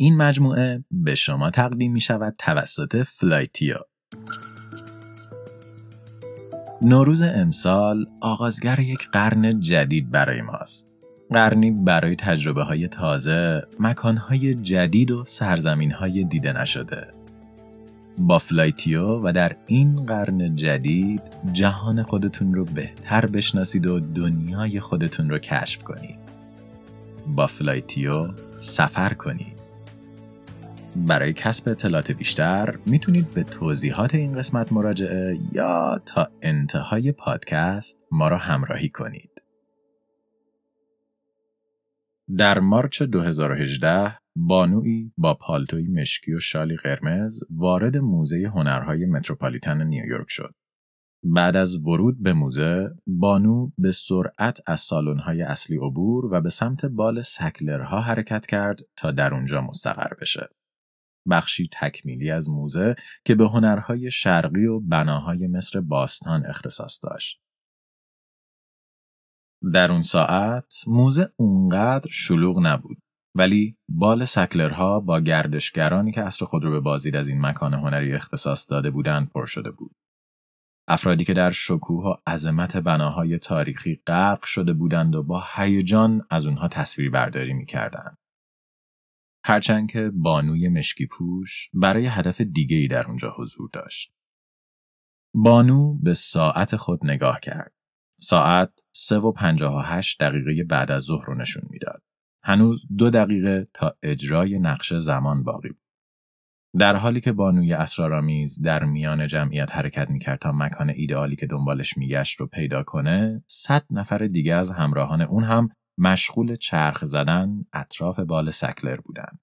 این مجموعه به شما تقدیم می شود توسط فلایتیو. نوروز امسال آغازگر یک قرن جدید برای ماست. قرنی برای تجربه های تازه، مکان های جدید و سرزمین های دیده نشده. با فلایتیو و در این قرن جدید جهان خودتون رو بهتر بشناسید و دنیای خودتون رو کشف کنید. با فلایتیو سفر کنید. برای کسب اطلاعات بیشتر می‌تونید به توضیحات این قسمت مراجعه یا تا انتهای پادکست ما را همراهی کنید. در March 2018 بانوی با پالتوی مشکی و شالی قرمز وارد موزه هنرهای متروپولیتن نیویورک شد. بعد از ورود به موزه، بانو به سرعت از سالن‌های اصلی عبور و به سمت بال سکلرها حرکت کرد تا در اونجا مستقر بشه. بخشی تکمیلی از موزه که به هنرهای شرقی و بناهای مصر باستان اختصاص داشت. در اون ساعت موزه اونقدر شلوغ نبود ولی بال سکلرها با گردشگرانی که اصر خود رو به بازدید از این مکان هنری اختصاص داده بودند پر شده بود. افرادی که در شکوه و عظمت بناهای تاریخی غرق شده بودند و با هیجان از اونها تصویر برداری می‌کردند. هرچند که بانوی مشکی پوش برای هدف دیگهی در اونجا حضور داشت. بانو به ساعت خود نگاه کرد. ساعت 3 و 58 دقیقه بعد از ظهر رو نشون می‌داد. هنوز دو دقیقه تا اجرای نقشه زمان باقی بود. در حالی که بانوی اسرارآمیز در میان جمعیت حرکت می‌کرد تا مکان ایدئالی که دنبالش میگشت رو پیدا کنه، صد نفر دیگه از همراهان اون هم مشغول چرخ زدن اطراف بال سکلر بودند.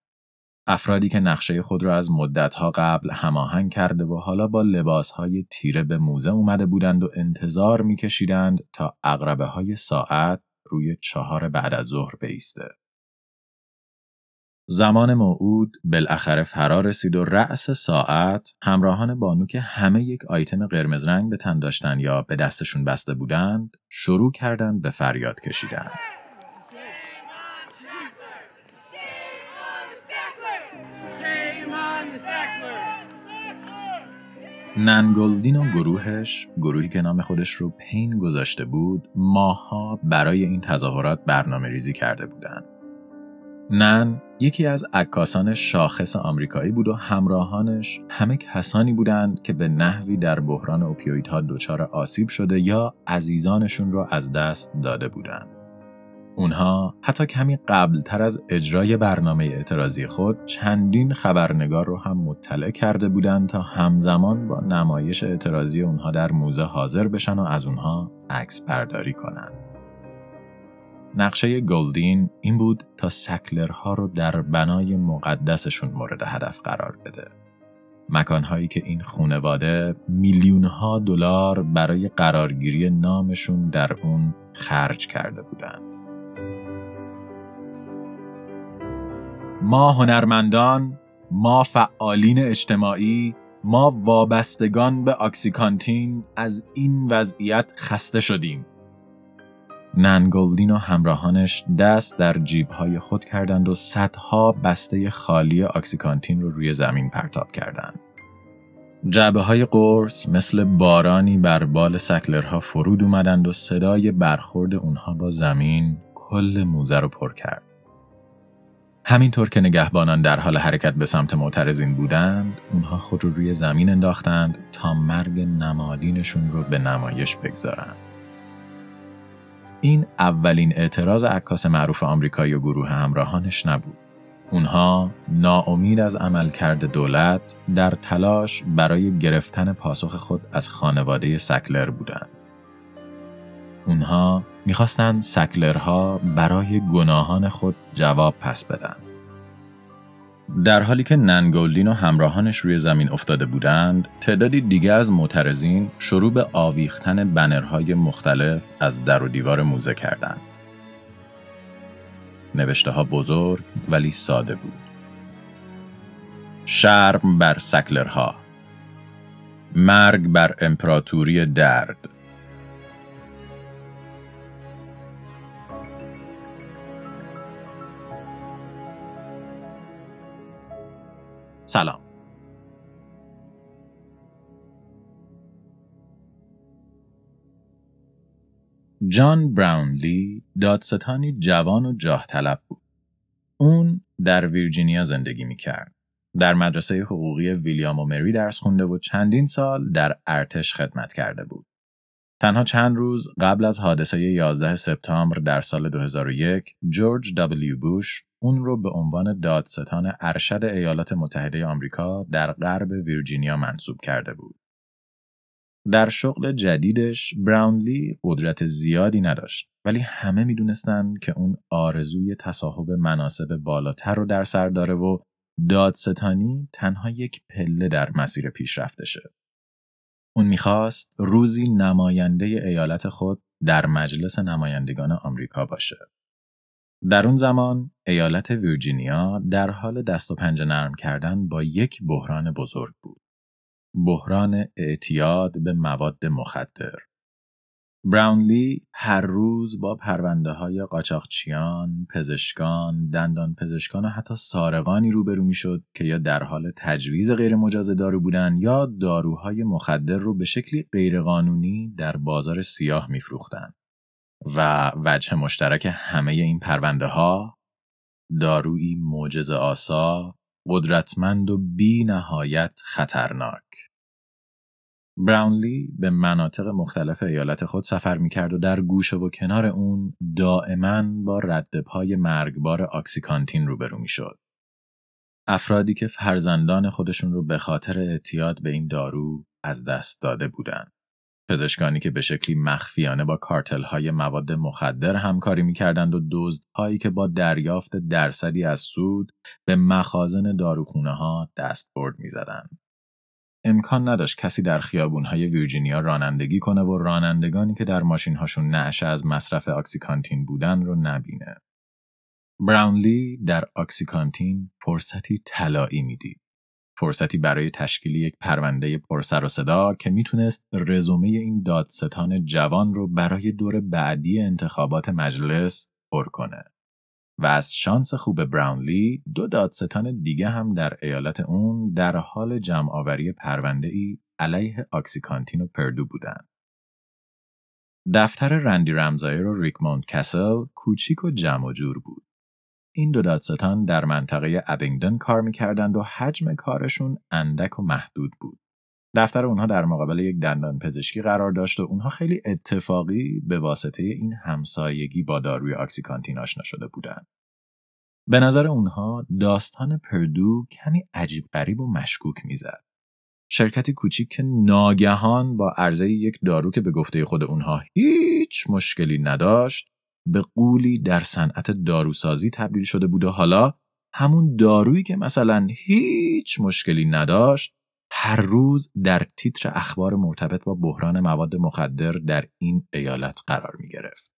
افرادی که نقشه خود را از مدتها قبل هماهنگ کرده و حالا با لباسهای تیره به موزه اومده بودند و انتظار میکشیدند تا اقربه های ساعت روی چهار بعد از ظهر بیسته. زمان موعود بالاخره فرا رسید و رأس ساعت همراهان بانو که همه یک آیتم قرمز رنگ به تن داشتن یا به دستشون بسته بودند شروع کردند به فریاد کشیدن. ننگلدین و گروهش گروهی که نام خودش رو پین گذاشته بود ماها برای این تظاهرات برنامه ریزی کرده بودند. نن یکی از عکاسان شاخص آمریکایی بود و همراهانش همه کسانی بودند که به نحوی در بحران اوپیویدها دچار آسیب شده یا عزیزانشون را از دست داده بودند. اونها حتی کمی قبلتر از اجرای برنامه اعتراضی خود چندین خبرنگار رو هم مطلع کرده بودند تا همزمان با نمایش اعتراضی اونها در موزه حاضر بشن و از اونها عکس برداری کنند. نقشه گلدین این بود تا سکلرها رو در بنای مقدسشون مورد هدف قرار بده. مکانهایی که این خونواده میلیونها دلار برای قرارگیری نامشون در اون خرج کرده بودند. ما هنرمندان، ما فعالین اجتماعی، ما وابستگان به آکسیکانتین از این وضعیت خسته شدیم. ننگلدین و همراهانش دست در جیبهای خود کردند و صدها بسته خالی آکسیکانتین رو روی زمین پرتاب کردند. جعبه های قرص مثل بارانی بر بال سکلرها فرود اومدند و صدای برخورد اونها با زمین کل موزه رو پر کرد. همینطور که نگهبانان در حال حرکت به سمت معترضین بودند، اونها خود رو روی زمین انداختند تا مرگ نمادینشون رو به نمایش بگذارند. این اولین اعتراض عکاس معروف آمریکایی و گروه همراهانش نبود. اونها ناامید از عملکرد دولت در تلاش برای گرفتن پاسخ خود از خانواده سکلر بودند. اونها می‌خواستند سکلرها برای گناهان خود جواب پس بدن. در حالی که ننگولدین و همراهانش روی زمین افتاده بودند، تعدادی دیگه از معترضین شروع به آویختن بنرهای مختلف از در و دیوار موزه کردند. نوشته ها بزرگ ولی ساده بود. شرم بر سکلرها مرگ بر امپراتوری درد سلام. جان براونلی دادستانی جوان و جاه طلب بود. اون در ویرجینیا زندگی می کرد. در مدرسه حقوقی ویلیام و مری درس خونده و چندین سال در ارتش خدمت کرده بود. تنها چند روز قبل از حادثه 11 سپتامبر در سال 2001 جورج دبلیو بوش اون رو به عنوان دادستان ارشد ایالات متحده آمریکا در غرب ویرجینیا منصوب کرده بود. در شغل جدیدش براونلی قدرت زیادی نداشت ولی همه می‌دونستند که اون آرزوی تصاحب مناسب بالاتر رو در سر داره و دادستانی تنها یک پله در مسیر پیشرفتشه. اون می‌خواست روزی نماینده ایالت خود در مجلس نمایندگان آمریکا باشه. در اون زمان ایالت ویرجینیا در حال دست و پنجه نرم کردن با یک بحران بزرگ بود. بحران اعتیاد به مواد مخدر. براونلی هر روز با پرونده های قاچاقچیان، پزشکان، دندان پزشکان و حتی سارقانی روبرو می شد که یا در حال تجویز غیر مجاز دارو بودن یا داروهای مخدر رو به شکلی غیرقانونی در بازار سیاه می فروختن. و وجه مشترک همه این پرونده ها دارویی معجز آسا قدرتمند و بی نهایت خطرناک. براونلی به مناطق مختلف ایالت خود سفر می کرد و در گوشه و کنار اون دائما با ردپای مرگبار آکسیکانتین روبرو می شد. افرادی که فرزندان خودشون رو به خاطر اعتیاد به این دارو از دست داده بودند. پزشکانی که به شکلی مخفیانه با کارتل های مواد مخدر همکاری می‌کردند و دزدهایی که با دریافت درصدی از سود به مخازن داروخونه ها دستبرد می‌زدند. امکان نداشت کسی در های ویرجینیا رانندگی کنه و رانندگانی که در هاشون نعشه از مصرف آکسیکانتین بودن رو نبینه. براونلی در آکسیکانتین فرصتی طلایی می‌دید. فرصتی برای تشکیل یک پرونده پرسر و صدا که می‌تونست رزومه این دادستان جوان رو برای دور بعدی انتخابات مجلس پر کنه. و از شانس خوب براونلی دو دادستان دیگه هم در ایالت اون در حال جمعآوری پرونده ای علیه آکسیکانتین و پردو بودند. دفتر رندی رمزایر و ریکموند کسل کوچیک و جمع و جور بود. این دو دادستان در منطقه ابینگدن کار می‌کردند و حجم کارشون اندک و محدود بود. دفتر اونها در مقابل یک دندان پزشکی قرار داشت و اونها خیلی اتفاقی به واسطه این همسایگی با داروی آکسیکانتین آشنا شده بودند. به نظر اونها داستان پردو کمی عجیب غریب و مشکوک می‌زد. شرکتی کوچیک که ناگهان با عرضه یک دارو که به گفته خود اونها هیچ مشکلی نداشت به قولی در صنعت داروسازی تبدیل شده بود و حالا همون دارویی که مثلا هیچ مشکلی نداشت هر روز در تیتر اخبار مرتبط با بحران مواد مخدر در این ایالت قرار می گرفت.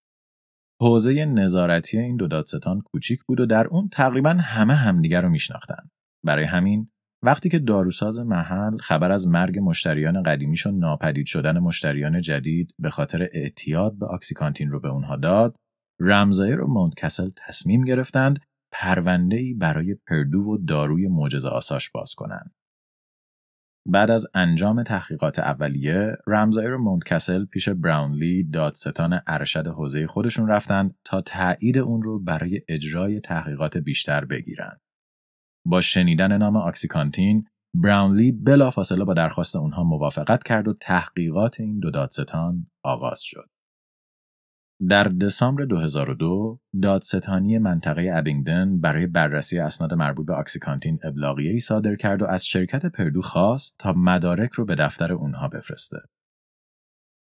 حوزه نظارتی این دو دادستان کوچیک بود و در اون تقریبا همه همدیگر رو میشناختند. برای همین وقتی که داروساز محل خبر از مرگ مشتریان قدیمیش و ناپدید شدن مشتریان جدید به خاطر اعتیاد به آکسیکانتین رو به اونها داد، رمزایر و مونتکسل تصمیم گرفتند پرونده ای برای پردو و داروی معجزه آساش باز کنند. بعد از انجام تحقیقات اولیه رمزایر و مونتکسل پیش براونلی دادستان ارشد حوزه خودشون رفتند تا تایید اون رو برای اجرای تحقیقات بیشتر بگیرند. با شنیدن نام آکسیکانتین براونلی بلافاصله با درخواست اونها موافقت کرد و تحقیقات این دو دادستان آغاز شد. در دسامبر 2002 دادستانی منطقه ابینگدن برای بررسی اسناد مربوط به آکسیکانتین ابلاغیه ای صادر کرد و از شرکت پردو خواست تا مدارک رو به دفتر اونها بفرسته.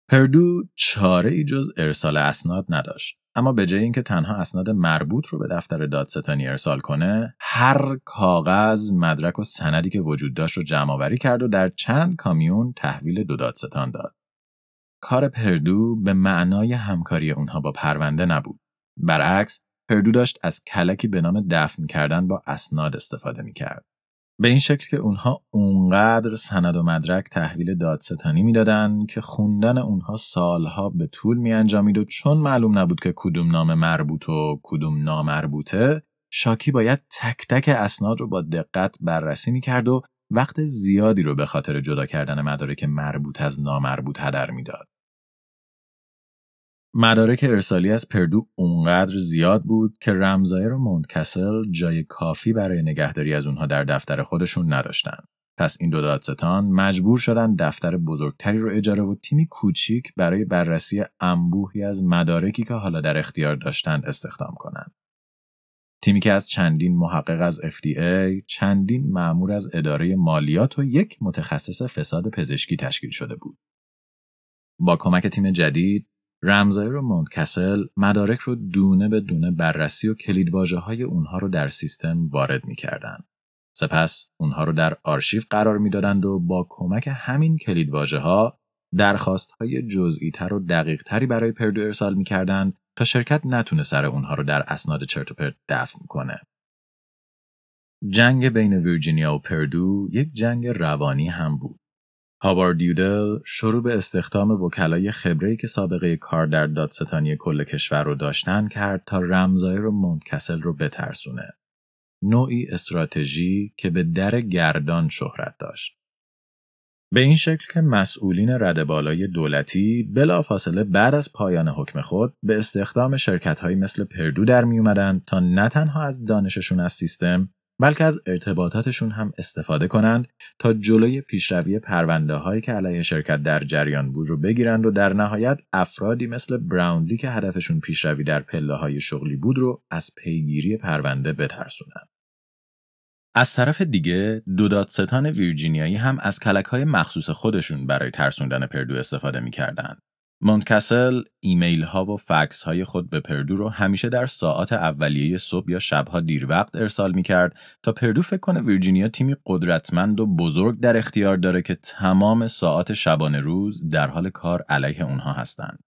پردو چاره ای جز ارسال اسناد نداشت اما به جای اینکه تنها اسناد مربوط رو به دفتر دادستانی ارسال کنه هر کاغذ مدرک و سندی که وجود داشت رو جمع آوری کرد و در چند کامیون تحویل دو دادستان داد کار پردو به معنای همکاری اونها با پرونده نبود. برعکس پردو داشت از کلکی به نام دفن کردن با اسناد استفاده می کرد. به این شکل که اونها اونقدر سند و مدرک تحویل دادستانی می‌دادند که خوندن اونها سالها به طول می انجامید و چون معلوم نبود که کدوم نام مربوط و کدوم نامربوطه شاکی باید تک تک اسناد رو با دقت بررسی می‌کرد و وقت زیادی رو به خاطر جدا کردن مدارک مربوط از نامربوط هدر می‌داد. مدارک ارسالی از پردو اونقدر زیاد بود که رمزایر و مونتکسل جای کافی برای نگهداری از اونها در دفتر خودشون نداشتن. پس این دو دادستان مجبور شدن دفتر بزرگتری رو اجاره و تیمی کوچیک برای بررسی انبوهی از مدارکی که حالا در اختیار داشتند استخدام کنند. تیمی که از چندین محقق از FDA، چندین معمور از اداره مالیات و یک متخصص فساد پزشکی تشکیل شده بود. با کمک تیم جدید، رمزایر و مونتکسل مدارک رو دونه به دونه بررسی و کلیدواژه های اونها رو در سیستم وارد می‌کردند. سپس اونها رو در آرشیو قرار می‌دادند و با کمک همین کلیدواژه ها درخواست های جزئی تر و دقیق تری برای پردو ارسال می‌کردند شرکت نتونه سر اونها رو در اسناد چرت و پرت دفن کنه. جنگ بین ویرجینیا و پردو یک جنگ روانی هم بود. هاوارد یودل شروع به استخدام وکلای خبره‌ای که سابقه کار در دادستانی کل کشور رو داشتن کرد تا رمزایر و منتکسل رو بترسونه. نوعی استراتژی که به در گردان شهرت داشت. به این شکل که مسئولین رد بالای دولتی بلافاصله بعد از پایان حکم خود به استخدام شرکتهایی مثل پردو در می تا نه تنها از دانششون از سیستم بلکه از ارتباطاتشون هم استفاده کنند تا جلوی پیشروی پرونده هایی که علیه شرکت در جریان بود رو بگیرند و در نهایت افرادی مثل براونلی که هدفشون پیشروی در پله های شغلی بود رو از پیگیری پرونده بترسونند. از طرف دیگه دو دادستان ویرجینیایی هم از کلک های مخصوص خودشون برای ترسوندن پردو استفاده می‌کردند. مونتکسل ایمیل ها و فکس های خود به پردو رو همیشه در ساعات اولیه صبح یا شبها دیر وقت ارسال می کرد تا پردو فکر کنه ویرجینیا تیمی قدرتمند و بزرگ در اختیار داره که تمام ساعات شبانه روز در حال کار علیه اونها هستند.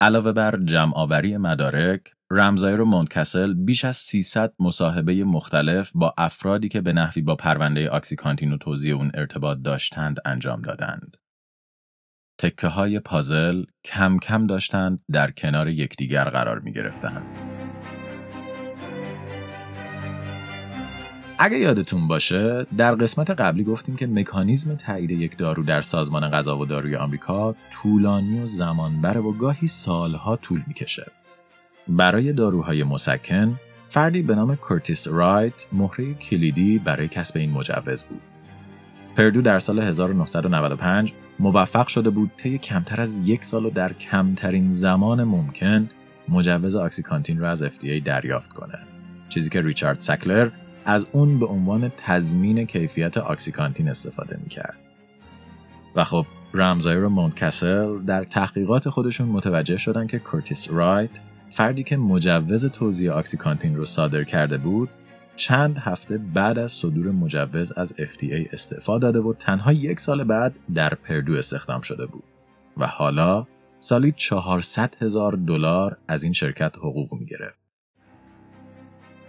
علاوه بر جمع آوری مدارک، رمزایر و مونتکسل بیش از 300 مصاحبه مختلف با افرادی که به نحوی با پرونده آکسیکانتین و توضیح اون ارتباط داشتند انجام دادند. تکه های پازل کم کم داشتند در کنار یکدیگر قرار می گرفتند. اگه یادتون باشه در قسمت قبلی گفتیم که مکانیزم تایید یک دارو در سازمان غذا و داروی آمریکا طولانی و زمانبره و گاهی سالها طول می‌کشه. برای داروهای مسکن فردی به نام کرتیس رایت مهره کلیدی برای کسب این مجوز بود. پردو در سال 1995 موفق شده بود طی کمتر از یک سال و در کمترین زمان ممکن مجوز آکسیکانتین را از FDA دریافت کنه. چیزی که ریچارد سکلر از اون به عنوان تضمین کیفیت آکسیکانتین استفاده می‌کرد. و خب رمزایر و مونتکسل در تحقیقات خودشون متوجه شدن که کورتیس رایت فردی که مجوز توزیع آکسیکانتین رو صادر کرده بود چند هفته بعد از صدور مجوز از FDA استعفا داده و تنها یک سال بعد در پردو استخدام شده بود و حالا سالی 400 هزار دلار از این شرکت حقوق می گرفت.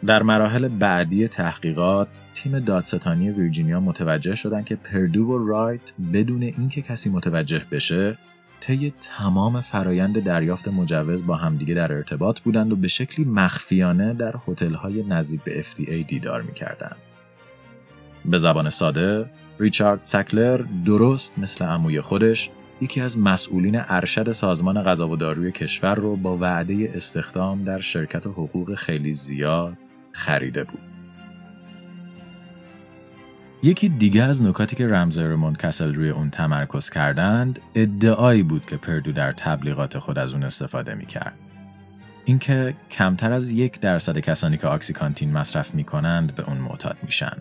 در مراحل بعدی تحقیقات تیم دادستانی ویرجینیا متوجه شدند که پردو و رایت بدون اینکه کسی متوجه بشه طی تمام فرایند دریافت مجوز با همدیگه در ارتباط بودند و به شکلی مخفیانه در هتل‌های نزدیک به FDA دیدار می‌کردند. به زبان ساده، ریچارد سکلر درست مثل عموی خودش یکی از مسئولین ارشد سازمان غذا و داروی کشور رو با وعده استخدام در شرکت حقوق خیلی زیاد خریده بود. یکی دیگه از نکاتی که رمزر کسل روی اون تمرکز کردند ادعایی بود که پردو در تبلیغات خود از اون استفاده می‌کرد. اینکه کمتر از یک درصد کسانی که آکسیکانتین مصرف می‌کنند به اون معتاد میشن.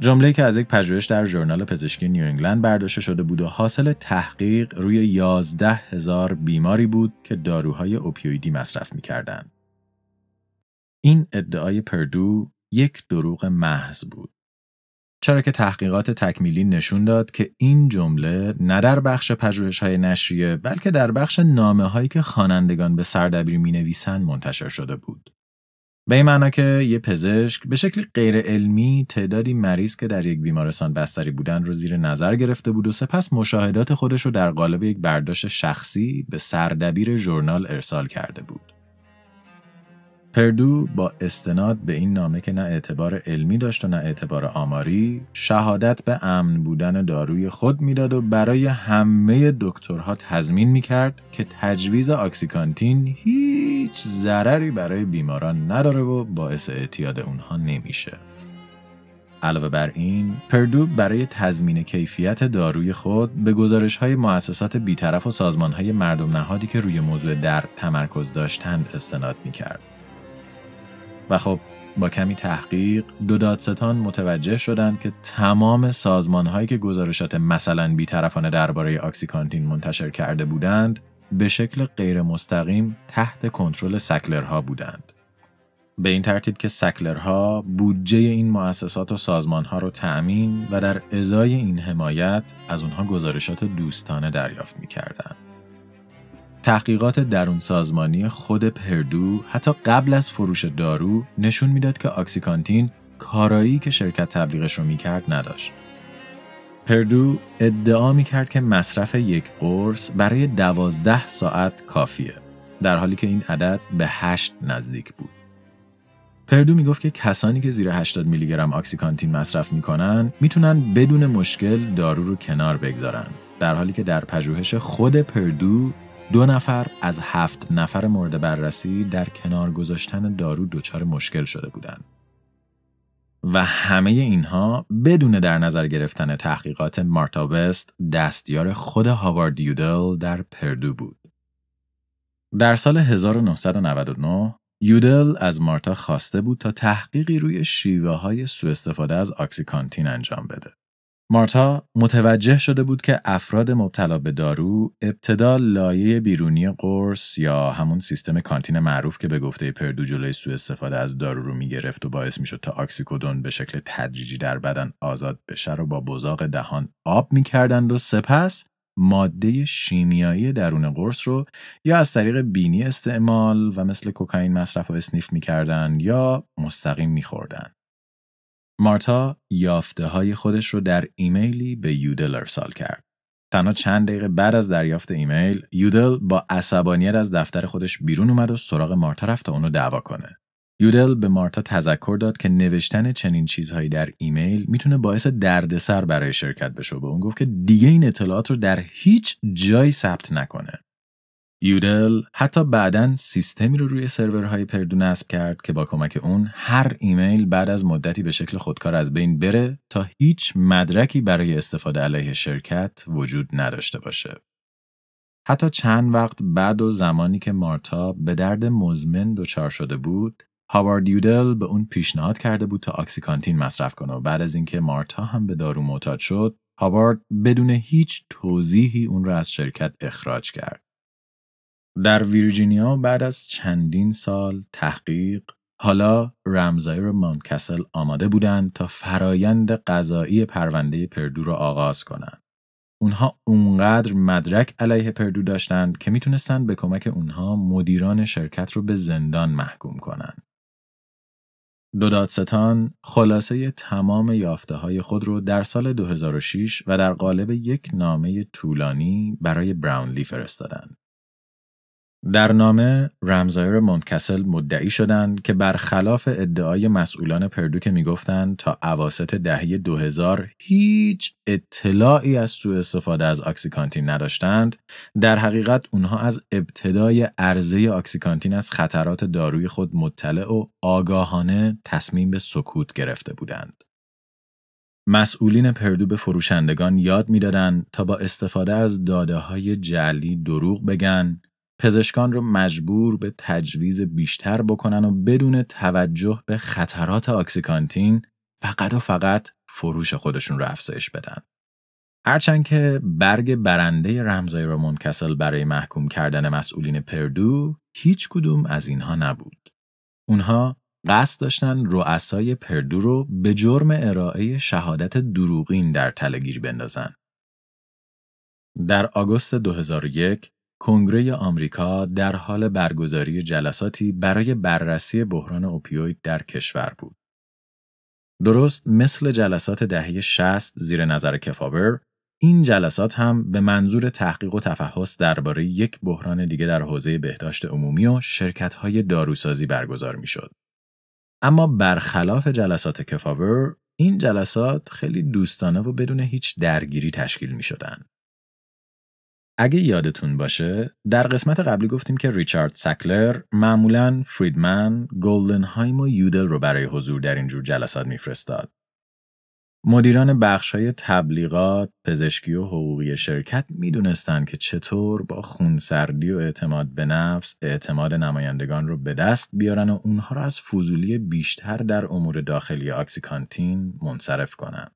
جمله که از یک پژوهش در ژورنال پزشکی نیو انگلند برداشته شده بود و حاصل تحقیق روی 11 هزار بیماری بود که داروهای اوپیویدی مصرف می‌کردند. این ادعای پردو یک دروغ محض بود. چرا که تحقیقات تکمیلی نشون داد که این جمله نه در بخش پژوهش های نشریه بلکه در بخش نامه هایی که خوانندگان به سردبیر می نویسن منتشر شده بود. به این که یه پزشک به شکلی غیر علمی تعدادی مریض که در یک بیمارستان بستری بودن رو زیر نظر گرفته بود و سپس مشاهدات خودش رو در قالب یک برداشت شخصی به سردبیر ژورنال ارسال کرده بود. پردو با استناد به این نامه که نه اعتبار علمی داشت و نه اعتبار آماری شهادت به امن بودن داروی خود می‌داد و برای همه دکترها تضمین می‌کرد که تجویز آکسیکانتین هیچ ضرری برای بیماران نداره و باعث اعتیاد اونها نمیشه. علاوه بر این، پردو برای تضمین کیفیت داروی خود به گزارش های مؤسسات بیطرف و سازمان های مردم نهادی که روی موضوع در تمرکز داشتند استناد می کرد. و خب با کمی تحقیق دو دادستان متوجه شدند که تمام سازمان هایی که گزارشات مثلا بیطرفانه درباره آکسیکانتین منتشر کرده بودند به شکل غیر مستقیم تحت کنترل سکلرها بودند. به این ترتیب که سکلرها بودجه این مؤسسات و سازمانها رو تأمین و در ازای این حمایت از اونها گزارشات دوستانه دریافت می کردن. تحقیقات درون سازمانی خود پردو حتی قبل از فروش دارو نشون می‌داد که آکسیکانتین کارایی که شرکت تبلیغش رو می‌کرد نداشت. پردو ادعا می‌کرد که مصرف یک قرص برای دوازده ساعت کافیه در حالی که این عدد به هشت نزدیک بود. پردو می‌گفت که کسانی که زیر 80 میلی گرم آکسیکانتین مصرف می‌کنن می‌تونن بدون مشکل دارو رو کنار بگذارن در حالی که در پژوهش خود پردو دو نفر از هفت نفر مورد بررسی در کنار گذاشتن دارو دچار مشکل شده بودند. و همه اینها بدون در نظر گرفتن تحقیقات مارتا وست دستیار خود هاوارد یودل در پردو بود. در سال 1999 یودل از مارتا خواسته بود تا تحقیقی روی شیوه های سوء استفاده از آکسیکانتین انجام بده. مارتا متوجه شده بود که افراد مبتلا به دارو ابتدا لایه بیرونی قرص یا همون سیستم کانتین معروف که به گفته پردو جلوی سوء استفاده از دارو رو می‌گرفت و باعث می‌شد تا آکسیکودون به شکل تدریجی در بدن آزاد بشه رو با بزاق دهان آب می‌کردند و سپس ماده شیمیایی درون قرص رو یا از طریق بینی استعمال و مثل کوکائین مصرف و اسنیف می‌کردن یا مستقیم میخوردن. مارتا یافته های خودش رو در ایمیلی به یودل ارسال کرد. تنها چند دقیقه بعد از دریافت ایمیل، یودل با عصبانیت از دفتر خودش بیرون اومد و سراغ مارتا رفت تا اونو دعوا کنه. یودل به مارتا تذکر داد که نوشتن چنین چیزهایی در ایمیل می‌تونه باعث دردسر برای شرکت بشه و اون گفت که دیگه این اطلاعات رو در هیچ جایی ثبت نکنه. یودل حتی بعدا سیستمی رو روی سرورهای پردو نصب کرد که با کمک اون هر ایمیل بعد از مدتی به شکل خودکار از بین بره تا هیچ مدرکی برای استفاده علیه شرکت وجود نداشته باشه. حتی چند وقت بعد و زمانی که مارتا به درد مزمن دچار شده بود، هاوارد یودل به اون پیشنهاد کرده بود تا آکسیکانتین مصرف کنه و بعد از اینکه مارتا هم به دارو معتاد شد، هاوارد بدون هیچ توضیحی اون را از شرکت اخراج کرد. در ویرجینیا بعد از چندین سال تحقیق حالا رمزایر و مانکسل آماده بودند تا فرایند قضایی پرونده پردو را آغاز کنند. اونها اونقدر مدرک علیه پردو داشتند که می‌تونستند به کمک اونها مدیران شرکت رو به زندان محکوم کنند. دو دادستان خلاصه تمام یافته های خود رو در سال 2006 و در قالب یک نامه طولانی برای براونلی فرستادند. در نامه رمزایر مونتکسل مدعی شدند که برخلاف ادعای مسئولان پردو که می‌گفتند تا عواست دهه 2000 هیچ اطلاعی از سوء استفاده از آکسیکانتین نداشتند. در حقیقت اونها از ابتدای عرضه آکسیکانتین از خطرات داروی خود مطلع و آگاهانه تصمیم به سکوت گرفته بودند. مسئولین پردو به فروشندگان یاد می‌دادند تا با استفاده از داده های جعلی دروغ بگن پزشکان رو مجبور به تجویز بیشتر بکنن و بدون توجه به خطرات آکسیکانتین فقط و فقط فروش خودشون رو افزایش بدن. هرچند که برگ برنده رمزای رو منکسل برای محکوم کردن مسئولین پردو هیچ کدوم از اینها نبود. اونها قصد داشتن رؤسای پردو رو به جرم ارائه شهادت دروغین در تلگیر بندازن. در آگوست 2001 کنگره آمریکا در حال برگزاری جلساتی برای بررسی بحران اوپیوید در کشور بود. درست مثل جلسات دهه 60 زیر نظر کفاور، این جلسات هم به منظور تحقیق و تفحص درباره یک بحران دیگه در حوزه بهداشت عمومی و شرکت‌های داروسازی برگزار می‌شد. اما برخلاف جلسات کفاور این جلسات خیلی دوستانه و بدون هیچ درگیری تشکیل می شدن. اگه یادتون باشه در قسمت قبلی گفتیم که ریچارد سکلر معمولا فریدمن، گلدنهایم و یودل رو برای حضور در اینجور جلسات میفرستاد. مدیران بخش های تبلیغات، پزشکی و حقوقی شرکت می‌دونستند که چطور با خونسردی و اعتماد به نفس اعتماد نمایندگان رو به دست بیارن و اونها را از فضولی بیشتر در امور داخلی آکسیکانتین منصرف کنند.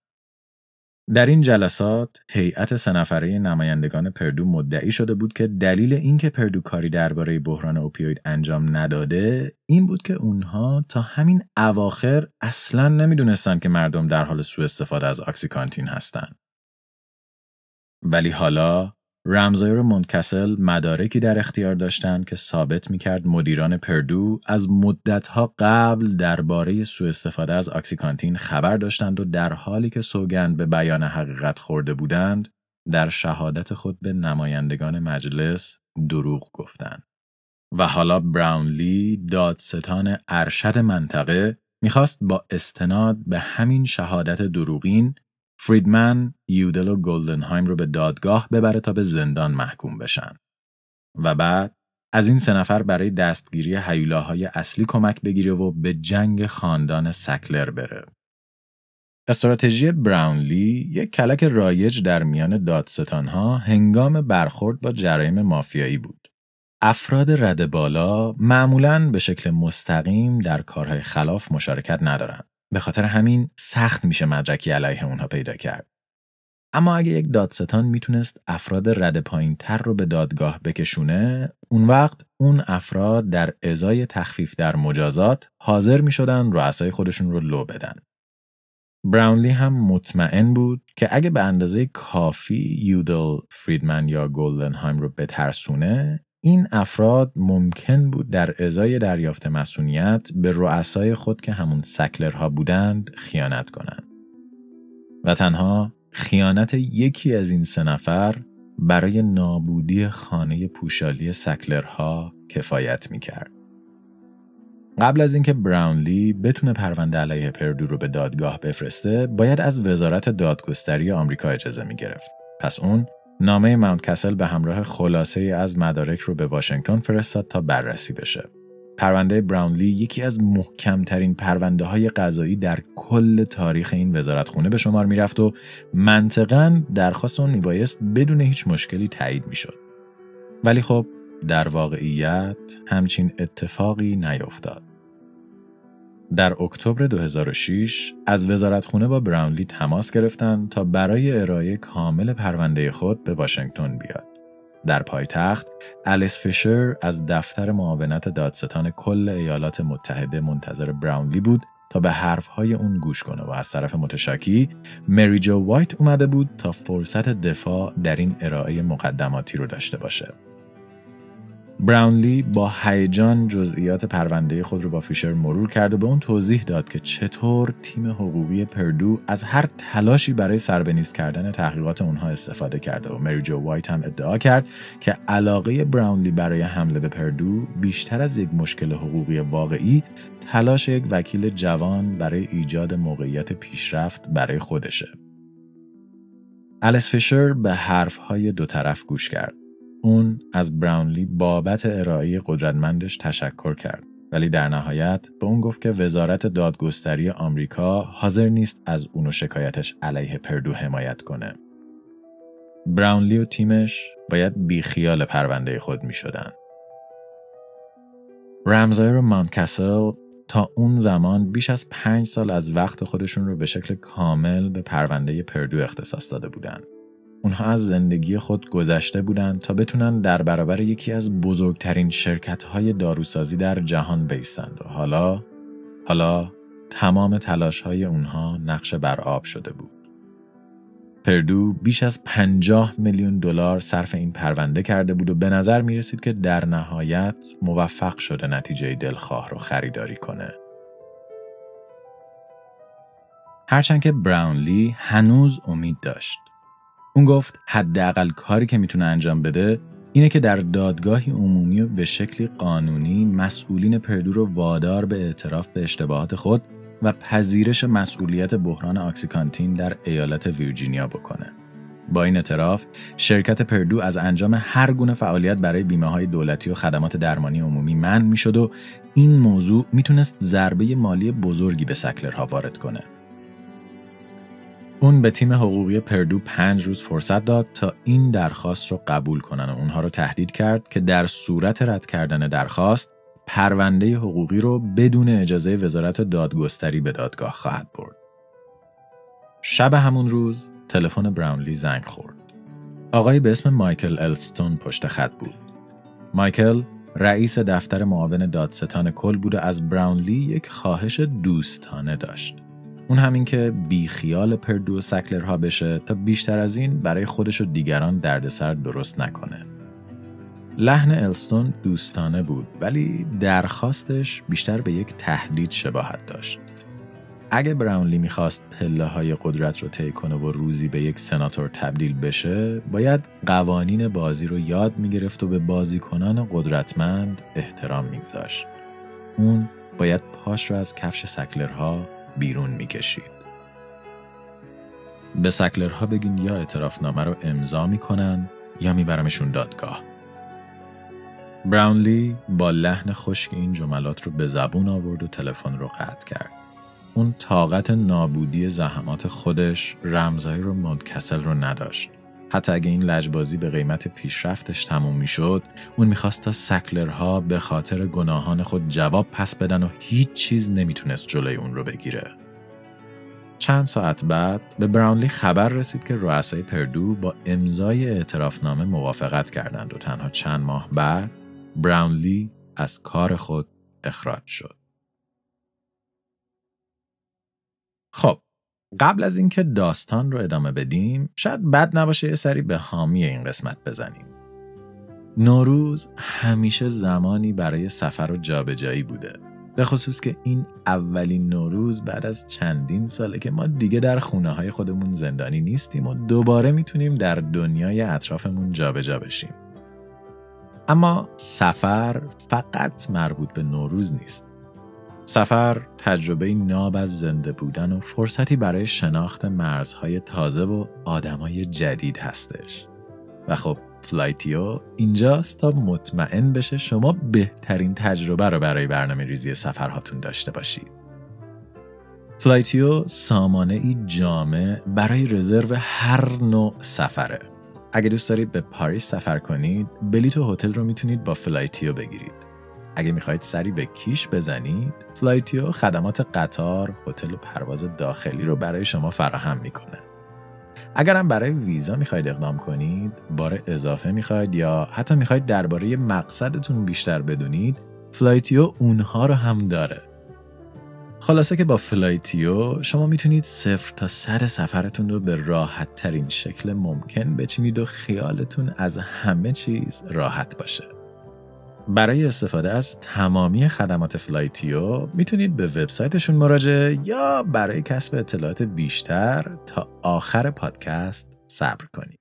در این جلسات هیئت سه نمایندگان پردو مدعی شده بود که دلیل اینکه پردو کاری درباره بحران اوپیوید انجام نداده این بود که اونها تا همین اواخر اصلا نمی‌دونستند که مردم در حال سوء استفاده از آکسیکانتین هستند. ولی حالا رمزایر منکسل مدارکی در اختیار داشتند که ثابت می‌کرد مدیران پردو از مدتها قبل درباره سوء استفاده از آکسیکانتین خبر داشتند و در حالی که سوگند به بیان حقیقت خورده بودند در شهادت خود به نمایندگان مجلس دروغ گفتند. و حالا براونلی دادستان ارشد منطقه می‌خواست با استناد به همین شهادت دروغین فریدمن، یودل و گلدنهایم رو به دادگاه ببره تا به زندان محکوم بشن. و بعد از این سه نفر برای دستگیری حیولاهای اصلی کمک بگیره و به جنگ خاندان سکلر بره. استراتژی براونلی یک کلک رایج در میان دادستانها هنگام برخورد با جرایم مافیایی بود. افراد رد بالا معمولاً به شکل مستقیم در کارهای خلاف مشارکت ندارند. به خاطر همین سخت میشه مدرکی علیه اونها پیدا کرد. اما اگه یک دادستان می‌تونست افراد رد پایین تر رو به دادگاه بکشونه اون وقت اون افراد در ازای تخفیف در مجازات حاضر می‌شدن رؤسای خودشون رو لو بدن. براونلی هم مطمئن بود که اگه به اندازه کافی یودل فریدمن یا گلدنهایم رو بترسونه این افراد ممکن بود در ازای دریافت مسئولیت به رؤسای خود که همون سکلرها بودند خیانت کنند. و تنها خیانت یکی از این سه نفر برای نابودی خانه پوشالی سکلرها کفایت می کرد. قبل از اینکه براونلی بتونه پرونده علیه پردو رو به دادگاه بفرسته، باید از وزارت دادگستری آمریکا اجازه می گرفت. پس اون نامه ماونت کسل به همراه خلاصه از مدارک رو به واشنگتن فرستاد تا بررسی بشه. پرونده براونلی یکی از محکمترین پرونده های قضایی در کل تاریخ این وزارتخونه به شمار می‌رفت و منطقا درخواست اون میبایست بدون هیچ مشکلی تایید می‌شد. ولی خب در واقعیت همچین اتفاقی نیفتاد. در اکتبر 2006 از وزارتخونه با براونلی تماس گرفتند تا برای ارائه کامل پرونده خود به واشنگتن بیاد. در پایتخت، الیس فیشر از دفتر معاونت دادستان کل ایالات متحده منتظر براونلی بود تا به حرفهای اون گوش کنه و از طرف متشاکی مری جو وایت اومده بود تا فرصت دفاع در این ارائه مقدماتی رو داشته باشه. براونلی با هیجان جزئیات پرونده خود رو با فیشر مرور کرد و به اون توضیح داد که چطور تیم حقوقی پردو از هر تلاشی برای سربنیز کردن تحقیقات اونها استفاده کرده و مری جو وایت هم ادعا کرد که علاقه براونلی برای حمله به پردو بیشتر از یک مشکل حقوقی واقعی تلاش یک وکیل جوان برای ایجاد موقعیت پیشرفت برای خودشه. الیس فیشر به حرفهای دو طرف گوش کرد اون از براونلی بابت ارائه قدرتمندش تشکر کرد ولی در نهایت به اون گفت که وزارت دادگستری آمریکا حاضر نیست از اون و شکایتش علیه پردو حمایت کنه. براونلی و تیمش باید بیخیال پرونده خود می شدن. رمزایر و مانکسل تا اون زمان بیش از پنج سال از وقت خودشون رو به شکل کامل به پرونده پردو اختصاص داده بودند. اونها از زندگی خود گذشته بودند تا بتونن در برابر یکی از بزرگترین شرکت های داروسازی در جهان بیستند و حالا حالا تمام تلاش های اونها نقش بر آب شده بود. پردو بیش از 50 میلیون دلار صرف این پرونده کرده بود و به نظر می رسید که در نهایت موفق شده نتیجه دلخواه رو خریداری کنه. هرچند که براونلی هنوز امید داشت. اون گفت حداقل کاری که می‌تونه انجام بده اینه که در دادگاهی عمومی و به شکلی قانونی مسئولین پردو رو وادار به اعتراف به اشتباهات خود و پذیرش مسئولیت بحران آکسیکانتین در ایالت ویرجینیا بکنه. با این اعتراف شرکت پردو از انجام هر گونه فعالیت برای بیمه های دولتی و خدمات درمانی عمومی من می‌شد و این موضوع می‌تونست ضربه مالی بزرگی به سکلرها وارد کنه. اون به تیم حقوقی پردو پنج روز فرصت داد تا این درخواست رو قبول کنن و اونها رو تهدید کرد که در صورت رد کردن درخواست پرونده حقوقی رو بدون اجازه وزارت دادگستری به دادگاه خواهد برد. شب همون روز تلفن براونلی زنگ خورد. آقای به اسم مایکل الستون پشت خط بود. مایکل رئیس دفتر معاون دادستان کل بود و از براونلی یک خواهش دوستانه داشت. اون همین که بیخیال پردو و سکلرها بشه تا بیشتر از این برای خودش و دیگران دردسر درست نکنه. لحن الستون دوستانه بود ولی درخواستش بیشتر به یک تهدید شباهت داشت. اگه براونلی می‌خواست پله های قدرت رو طی کنه و روزی به یک سناتور تبدیل بشه باید قوانین بازی رو یاد می‌گرفت و به بازیکنان قدرتمند احترام میگذاشت. اون باید پاش رو از کفش سکلرها بیرون می‌کشید. به سکلرها بگین یا اعترافنامه رو امضا می‌کنن یا میبرمشون دادگاه. براونلی با لحن خشک این جملات رو به زبون آورد و تلفن رو قطع کرد. اون طاقت نابودی زحمات خودش رمزایی رو منکسل رو نداشت. حتی اگه این لجبازی به قیمت پیشرفتش تموم می‌شد اون می‌خواست تا سکلرها به خاطر گناهان خود جواب پس بدن و هیچ چیز نمی‌تونست جلوی اون رو بگیره. چند ساعت بعد به براونلی خبر رسید که رؤسای پردو با امضای اعترافنامه موافقت کردند و تنها چند ماه بعد براونلی از کار خود اخراج شد. خب قبل از اینکه داستان رو ادامه بدیم شاید بد نباشه یه سری به حامی این قسمت بزنیم. نوروز همیشه زمانی برای سفر و جابجایی بوده. به خصوص که این اولین نوروز بعد از چندین ساله که ما دیگه در خونه های خودمون زندانی نیستیم و دوباره می‌تونیم در دنیای اطرافمون جابجا بشیم. اما سفر فقط مربوط به نوروز نیست. سفر تجربه ناب از زنده بودن و فرصتی برای شناخت مرزهای تازه و آدمای جدید هستش. و خب فلایتیو اینجاست تا مطمئن بشه شما بهترین تجربه رو برای برنامه ریزی سفرهاتون داشته باشید. فلایتیو سامانه ای جامع برای رزرو هر نوع سفره. اگه دوست دارید به پاریس سفر کنید، بلیت و هتل رو می‌تونید با فلایتیو بگیرید. اگه می‌خواهید سری به کیش بزنید فلایتیو خدمات قطار هتل و پرواز داخلی رو برای شما فراهم می‌کنه اگرم برای ویزا می‌خواید اقدام کنید بار اضافه می‌خواید یا حتی می‌خواید درباره مقصدتون بیشتر بدونید فلایتیو اونها رو هم داره. خلاصه که با فلایتیو شما می‌تونید صفر تا صد سفرتون رو به راحت ترین شکل ممکن بچینید و خیالتون از همه چیز راحت باشه. برای استفاده از تمامی خدمات فلایتیو می‌تونید به وبسایتشون مراجعه یا برای کسب اطلاعات بیشتر تا آخر پادکست صبر کنید.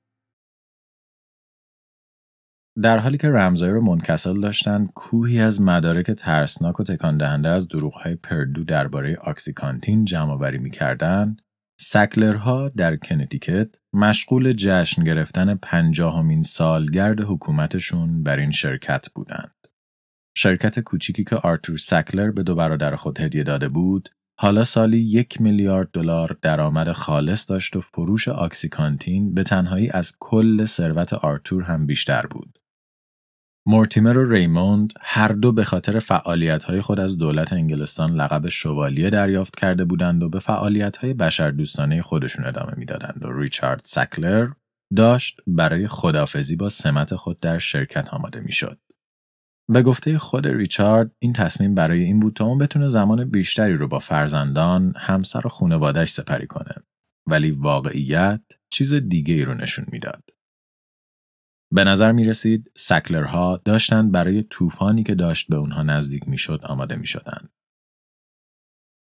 در حالی که رمزایر و منکسل داشتن کوهی از مدارک ترسناک و تکان دهنده از دروغهای پردو درباره آکسیکانتین جمع آوری می‌کردند سکلرها در کنتیکت مشغول جشن گرفتن پنجاهمین سالگرد حکومتشون بر این شرکت بودند. شرکت کوچیکی که آرتور سکلر به دو برادر خود هدیه داده بود، حالا سالی یک میلیارد دلار درآمد خالص داشت و فروش آکسیکانتین به تنهایی از کل ثروت آرتور هم بیشتر بود. مورتیمر و ریموند هر دو به خاطر فعالیت‌های خود از دولت انگلستان لقب شوالیه دریافت کرده بودند و به فعالیت‌های بشردوستانه خودشون ادامه می‌دادند و ریچارد سکلر داشت برای خدافزی با سمت خود در شرکت آماده می‌شد. به گفته خود ریچارد این تصمیم برای این بود تا اون بتونه زمان بیشتری رو با فرزندان، همسر و خانوادهش سپری کنه. ولی واقعیت چیز دیگه ای رو نشون می‌داد. به نظر می رسید سکلرها داشتند برای طوفانی که داشت به اونها نزدیک می شد آماده می شدن.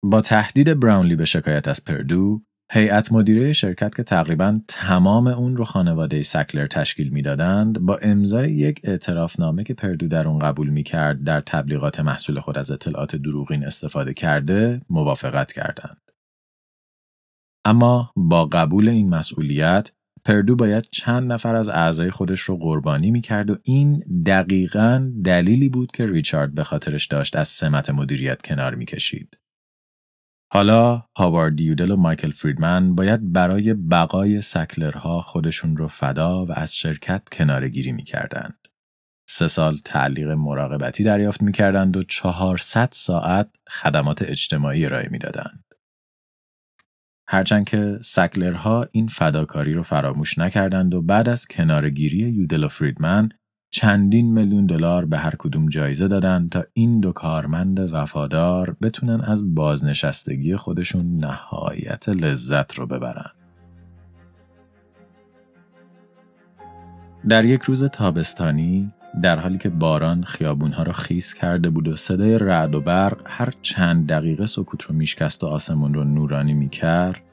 با تهدید براونلی به شکایت از پردو، هیئت مدیره شرکت که تقریبا تمام اون رو خانواده سکلر تشکیل می‌دادند با امضای یک اعترافنامه که پردو در اون قبول می‌کرد در تبلیغات محصول خود از اطلاعات دروغین استفاده کرده موافقت کردند. اما با قبول این مسئولیت پردو باید چند نفر از اعضای خودش رو قربانی می‌کرد و این دقیقا دلیلی بود که ریچارد به خاطرش داشت از سمت مدیریت کنار می‌کشید. حالا هاوارد یودل و مایکل فریدمن باید برای بقای سکلرها خودشون رو فدا و از شرکت کنارگیری می‌کردند. سه سال تعلیق مراقبتی دریافت می‌کردند و 400 ساعت خدمات اجتماعی ارائه می‌دادند. هرچند که سکلرها این فداکاری رو فراموش نکردند و بعد از کنارگیری یودل و فریدمن چندین میلیون دلار به هر کدوم جایزه دادن تا این دو کارمند وفادار بتونن از بازنشستگی خودشون نهایت لذت رو ببرن. در یک روز تابستانی در حالی که باران خیابونها را خیس کرده بود و صدای رعد و برق هر چند دقیقه سکوت رو میشکست و آسمون رو نورانی می‌کرد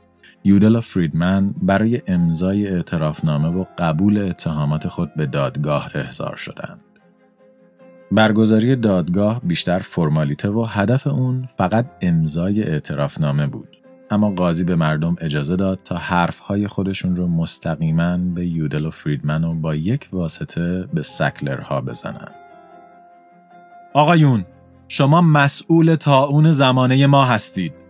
یودلا فریدمن برای امضای اعترافنامه و قبول اتهامات خود به دادگاه احضار شدند. برگزاری دادگاه بیشتر فرمالیته و هدف اون فقط امضای اعترافنامه بود. اما قاضی به مردم اجازه داد تا حرفهای خودشون رو مستقیما به یودل و فریدمن و با یک واسطه به سکلرها بزنن. آقایون، شما مسئول تا اون زمانه ما هستید.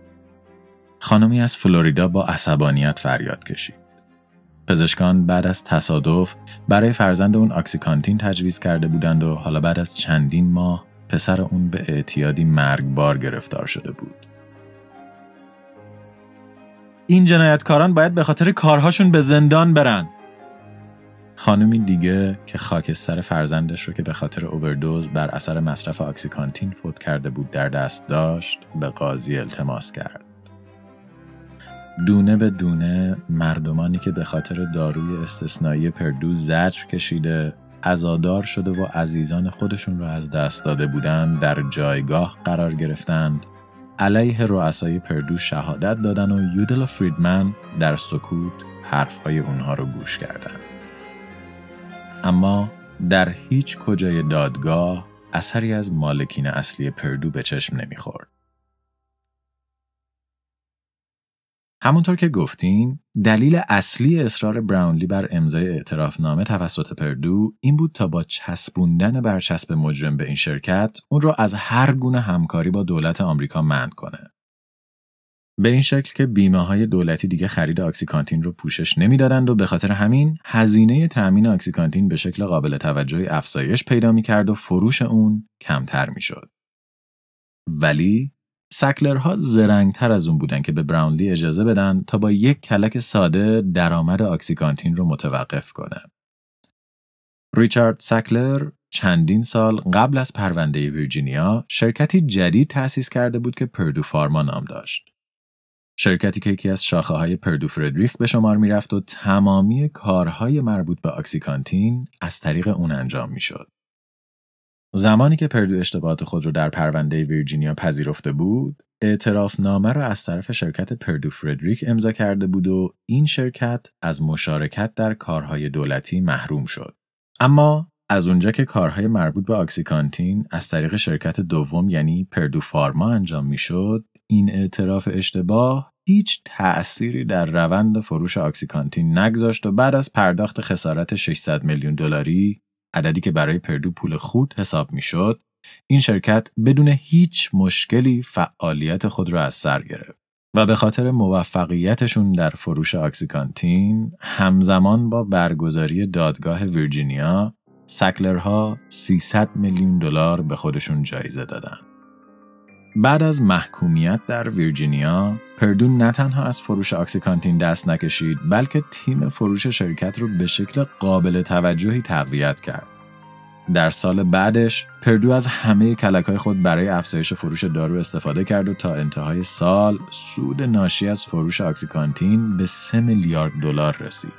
خانمی از فلوریدا با عصبانیت فریاد کشید. پزشکان بعد از تصادف برای فرزند اون آکسیکانتین تجویز کرده بودند و حالا بعد از چندین ماه پسر اون به اعتیادی مرگبار گرفتار شده بود. این جنایتکاران باید به خاطر کارهاشون به زندان برن. خانمی دیگه که خاکستر فرزندش رو که به خاطر اووردوز بر اثر مصرف آکسیکانتین فوت کرده بود در دست داشت به قاضی التماس کرد. دونه به دونه مردمانی که به خاطر داروی استثنایی پردو زجر کشیده ازادار شده و عزیزان خودشون را از دست داده بودند در جایگاه قرار گرفتند علیه رؤسای پردو شهادت دادن و یودل و فریدمن در سکوت حرفهای اونها رو گوش کردند. اما در هیچ کجای دادگاه اثری از مالکین اصلی پردو به چشم نمی‌خورد. همونطور که گفتیم دلیل اصلی اصرار براونلی بر امضای اعترافنامه توسط پردو این بود تا با چسبوندن برچسب مجرم به این شرکت اون رو از هر گونه همکاری با دولت آمریکا منع کنه. به این شکل که بیمه های دولتی دیگه خرید آکسیکانتین رو پوشش نمی‌دادند و به خاطر همین هزینه تأمین آکسیکانتین به شکل قابل توجهی افزایش پیدا می کرد و فروش اون کمتر می شد. ولی سکلرها زرنگتر از اون بودن که به براونلی اجازه بدن تا با یک کلک ساده درآمد آکسیکانتین رو متوقف کنه. ریچارد سکلر چندین سال قبل از پرونده ویرجینیا شرکتی جدید تأسیس کرده بود که پردو فارما نام داشت. شرکتی که یکی از شاخه های پردو فردریک به شمار می‌رفت و تمامی کارهای مربوط به آکسیکانتین از طریق اون انجام می‌شد. زمانی که پردو اشتباهات خود را در پرونده ویرجینیا پذیرفته بود، اعتراف نامه را از طرف شرکت پردو فردریک امضا کرده بود و این شرکت از مشارکت در کارهای دولتی محروم شد. اما از اونجا که کارهای مربوط به آکسیکانتین از طریق شرکت دوم یعنی پردو فارما انجام می‌شد، این اعتراف اشتباه هیچ تأثیری در روند فروش آکسیکانتین نگذاشت و بعد از پرداخت خسارت 600 میلیون دلاری عددی که برای پردو پول خود حساب می‌شد این شرکت بدون هیچ مشکلی فعالیت خود را از سر گرفت و به خاطر موفقیتشون در فروش آکسیکانتین همزمان با برگزاری دادگاه ویرجینیا سکلرها 300 میلیون دلار به خودشون جایزه دادند. بعد از محکومیت در ویرجینیا، پردو نه تنها از فروش آکسیکانتین دست نکشید بلکه تیم فروش شرکت رو به شکل قابل توجهی تقویت کرد. در سال بعدش پردو از همه کلک خود برای افزایش فروش دارو استفاده کرد و تا انتهای سال سود ناشی از فروش آکسیکانتین به 3 میلیارد دلار رسید.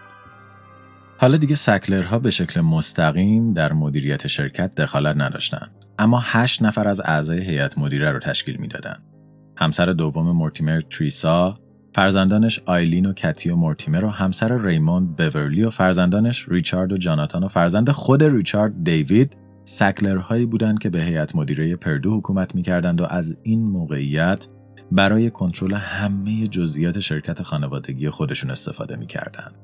حالا دیگه سکلرها به شکل مستقیم در مدیریت شرکت دخالت نداشتند. اما هشت نفر از اعضای هیئت مدیره رو تشکیل می‌دادند. همسر دوم مورتیمر تریسا، فرزندانش آیلین و کتی و مورتیمر و همسر ریموند بورلی و فرزندانش ریچارد و جاناتان و فرزند خود ریچارد دیوید سکلرهایی بودند که به هیئت مدیره پردو حکومت می‌کردند و از این موقعیت برای کنترل همه جزئیات شرکت خانوادگی خودشون استفاده می‌کردند.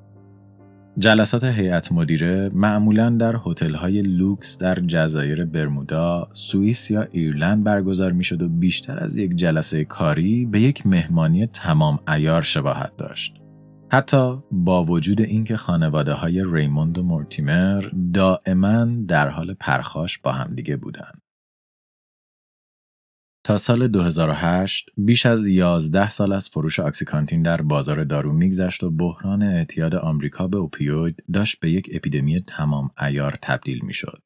جلسات هیئت مدیره معمولا در هتل‌های لوکس در جزایر برمودا، سوئیس یا ایرلند برگزار می‌شد و بیشتر از یک جلسه کاری به یک مهمانی تمام ایار شباهت داشت. حتی با وجود اینکه خانواده های ریموند و مورتیمر دائما در حال پرخاش با همدیگه بودند. تا سال 2008 بیش از 11 سال از فروش آکسیکانتین در بازار دارو میگذشت و بحران اعتیاد آمریکا به اوپیوید داشت به یک اپیدمی تمام ایار تبدیل می‌شد.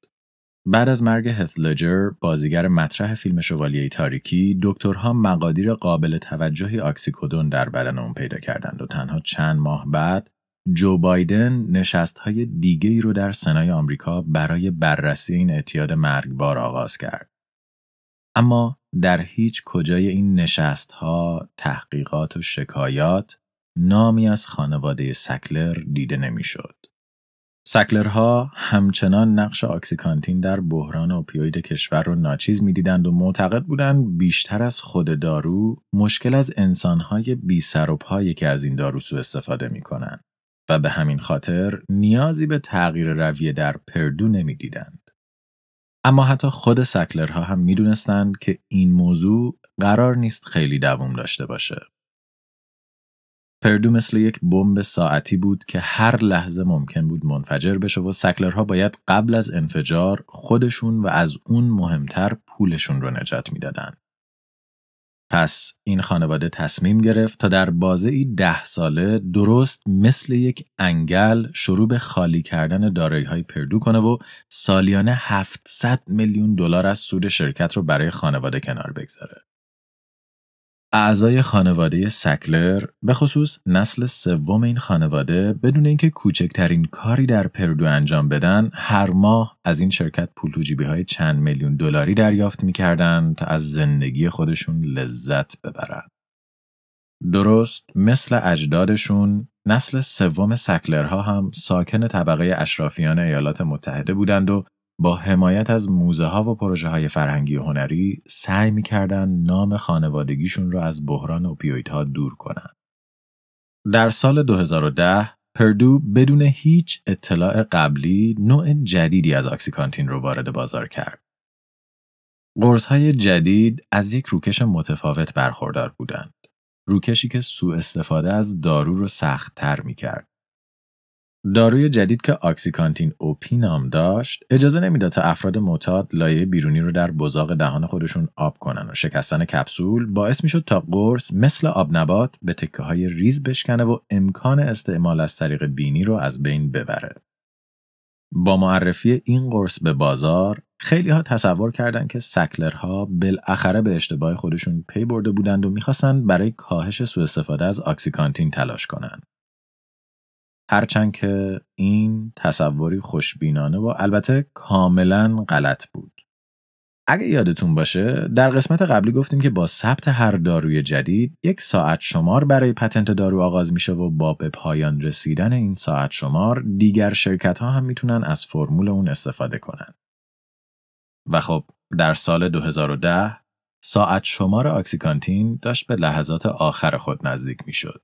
بعد از مرگ هث لجر بازیگر مطرح فیلم شوالیه تاریکی دکترها مقادیر قابل توجهی آکسیکودون در بدن اون پیدا کردند و تنها چند ماه بعد جو بایدن نشست های دیگه ای رو در سنای آمریکا برای بررسی این اعتیاد مرگبار آغاز کرد. اما در هیچ کجای این نشست ها، تحقیقات و شکایات نامی از خانواده سکلر دیده نمی‌شد. سکلرها همچنان نقش آکسیکانتین در بحران اوپیوید کشور رو ناچیز می‌دیدند و معتقد بودند بیشتر از خود دارو مشکل از انسانهای بی سر و پایی که از این دارو سو استفاده می کنند و به همین خاطر نیازی به تغییر رویه در پردو نمی‌دیدند. اما حتی خود سکلرها هم می‌دونستند که این موضوع قرار نیست خیلی دوام داشته باشه. پردو مثل یک بمب ساعتی بود که هر لحظه ممکن بود منفجر بشه و سکلرها باید قبل از انفجار خودشون و از اون مهمتر پولشون رو نجات می‌دادن. پس این خانواده تصمیم گرفت تا در بازه ده ساله درست مثل یک انگل شروع به خالی کردن دارایی های پردو کنه و سالیانه 700 میلیون دلار از سود شرکت رو برای خانواده کنار بگذاره. اعضای خانواده سکلر به خصوص نسل سوم این خانواده بدون اینکه کوچکترین کاری در پردو انجام بدن هر ماه از این شرکت پول های چند میلیون دلاری دریافت می‌کردند تا از زندگی خودشون لذت ببرند. درست مثل اجدادشون نسل سوم سکلرها هم ساکن طبقه اشرافیان ایالات متحده بودند و با حمایت از موزه ها و پروژه های فرهنگی و هنری سعی می‌کردن نام خانوادگیشون را از بحران اوپیویدها دور کنند. در سال 2010 پردو بدون هیچ اطلاع قبلی نوع جدیدی از آکسیکانتین رو وارد بازار کرد. قرص های جدید از یک روکش متفاوت برخوردار بودند. روکشی که سوء استفاده از دارو رو سخت تر می کرد. داروی جدید که آکسیکانتین OP نام داشت اجازه نمی‌داد تا افراد معتاد لایه بیرونی رو در بزاق دهان خودشون آب کنن و شکستن کپسول باعث می‌شد تا قرص مثل آب نبات به تکه های ریز بشکنه و امکان استعمال از طریق بینی رو از بین ببره. با معرفی این قرص به بازار خیلی ها تصور کردند که سکلرها بالاخره به اشتباه خودشون پی برده بودند و می‌خواستند برای کاهش سوء استفاده از آکسیکانتین تلاش کنند. هرچند که این تصوری خوشبینانه و البته کاملا غلط بود. اگه یادتون باشه در قسمت قبلی گفتیم که با ثبت هر داروی جدید یک ساعت شمار برای پتنت دارو آغاز میشه و با به پایان رسیدن این ساعت شمار دیگر شرکت ها هم می‌تونن از فرمول اون استفاده کنن. و خب در سال 2010 ساعت شمار آکسیکانتین داشت به لحظات آخر خود نزدیک می‌شد.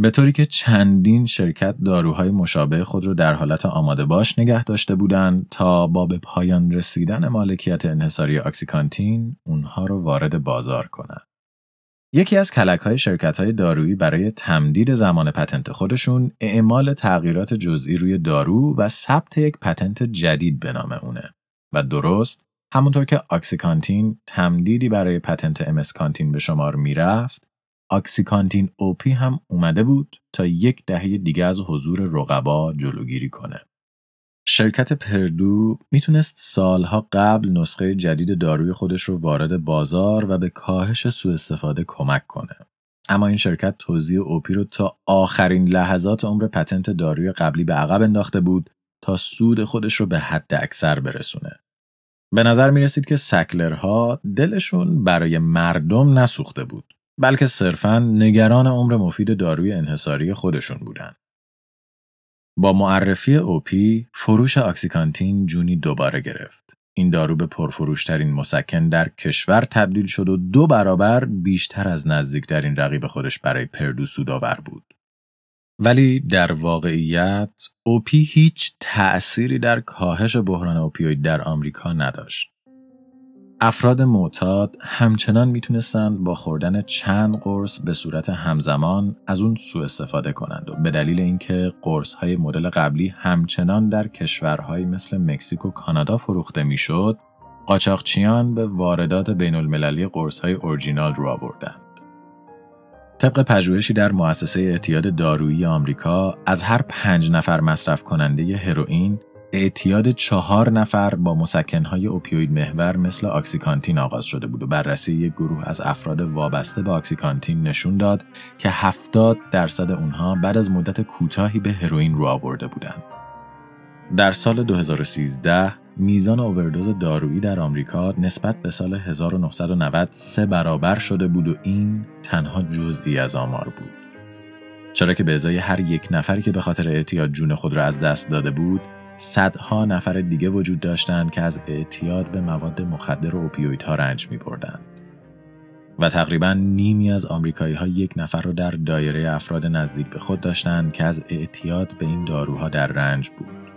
به طوری که چندین شرکت داروهای مشابه خود را در حالت آماده باش نگه داشته بودند تا با به پایان رسیدن مالکیت انحصاری آکسیکانتین اونها رو وارد بازار کنند. یکی از کلک های شرکت های دارویی برای تمدید زمان پتنت خودشون اعمال تغییرات جزئی روی دارو و ثبت یک پتنت جدید به نام اونه و درست همونطور که آکسیکانتین تمدیدی برای پتنت امسکانتین به شمار می‌رفت آکسیکانتین اوپی هم اومده بود تا یک دهه دیگه از حضور رقبا جلوگیری کنه. شرکت پردو می‌تونست سالها قبل نسخه جدید داروی خودش رو وارد بازار و به کاهش سوء استفاده کمک کنه. اما این شرکت توزیع اوپی رو تا آخرین لحظات عمر پتنت داروی قبلی به عقب انداخته بود تا سود خودش رو به حد اکثر برسونه. به نظر می رسید که سکلرها دلشون برای مردم نسوخته بود بلکه صرفاً نگران عمر مفید داروی انحصاری خودشون بودن. با معرفی اوپی فروش آکسیکانتین جونی دوباره گرفت. این دارو به پرفروشترین مسکن در کشور تبدیل شد و دو برابر بیشتر از نزدیکترین رقیب خودش برای پردو سودآور بود. ولی در واقعیت اوپی هیچ تأثیری در کاهش بحران اوپیوید در آمریکا نداشت. افراد معتاد همچنان می‌تونستند با خوردن چند قرص به صورت همزمان از اون سوء استفاده کنند و به دلیل اینکه قرص های مدل قبلی همچنان در کشورهایی مثل مکزیک و کانادا فروخته می‌شد قاچاقچیان به واردات بین المللی قرص های اورجینال رو آوردند. طبق پژوهشی در مؤسسه اعتیاد دارویی آمریکا از هر پنج نفر مصرف کننده هروئین اعتیاد چهار نفر با مسکنهای اوپیوید محور مثل آکسیکانتین آغاز شده بود و بررسی یک گروه از افراد وابسته به آکسیکانتین نشون داد که 70 درصد اونها بعد از مدت کوتاهی به هروئین رو آورده بودند. در سال 2013 میزان اووردوز دارویی در آمریکا نسبت به سال 1990 سه برابر شده بود و این تنها جزئی از آمار بود. چرا که به ازای هر یک نفری که به خاطر اعتیاد جون خود را از دست داده بود، صدها نفر دیگه وجود داشتند که از اعتیاد به مواد مخدر و اوپیویدها رنج می بردن. و تقریبا نیمی از آمریکایی ها یک نفر رو در دایره افراد نزدیک به خود داشتند که از اعتیاد به این داروها در رنج بود.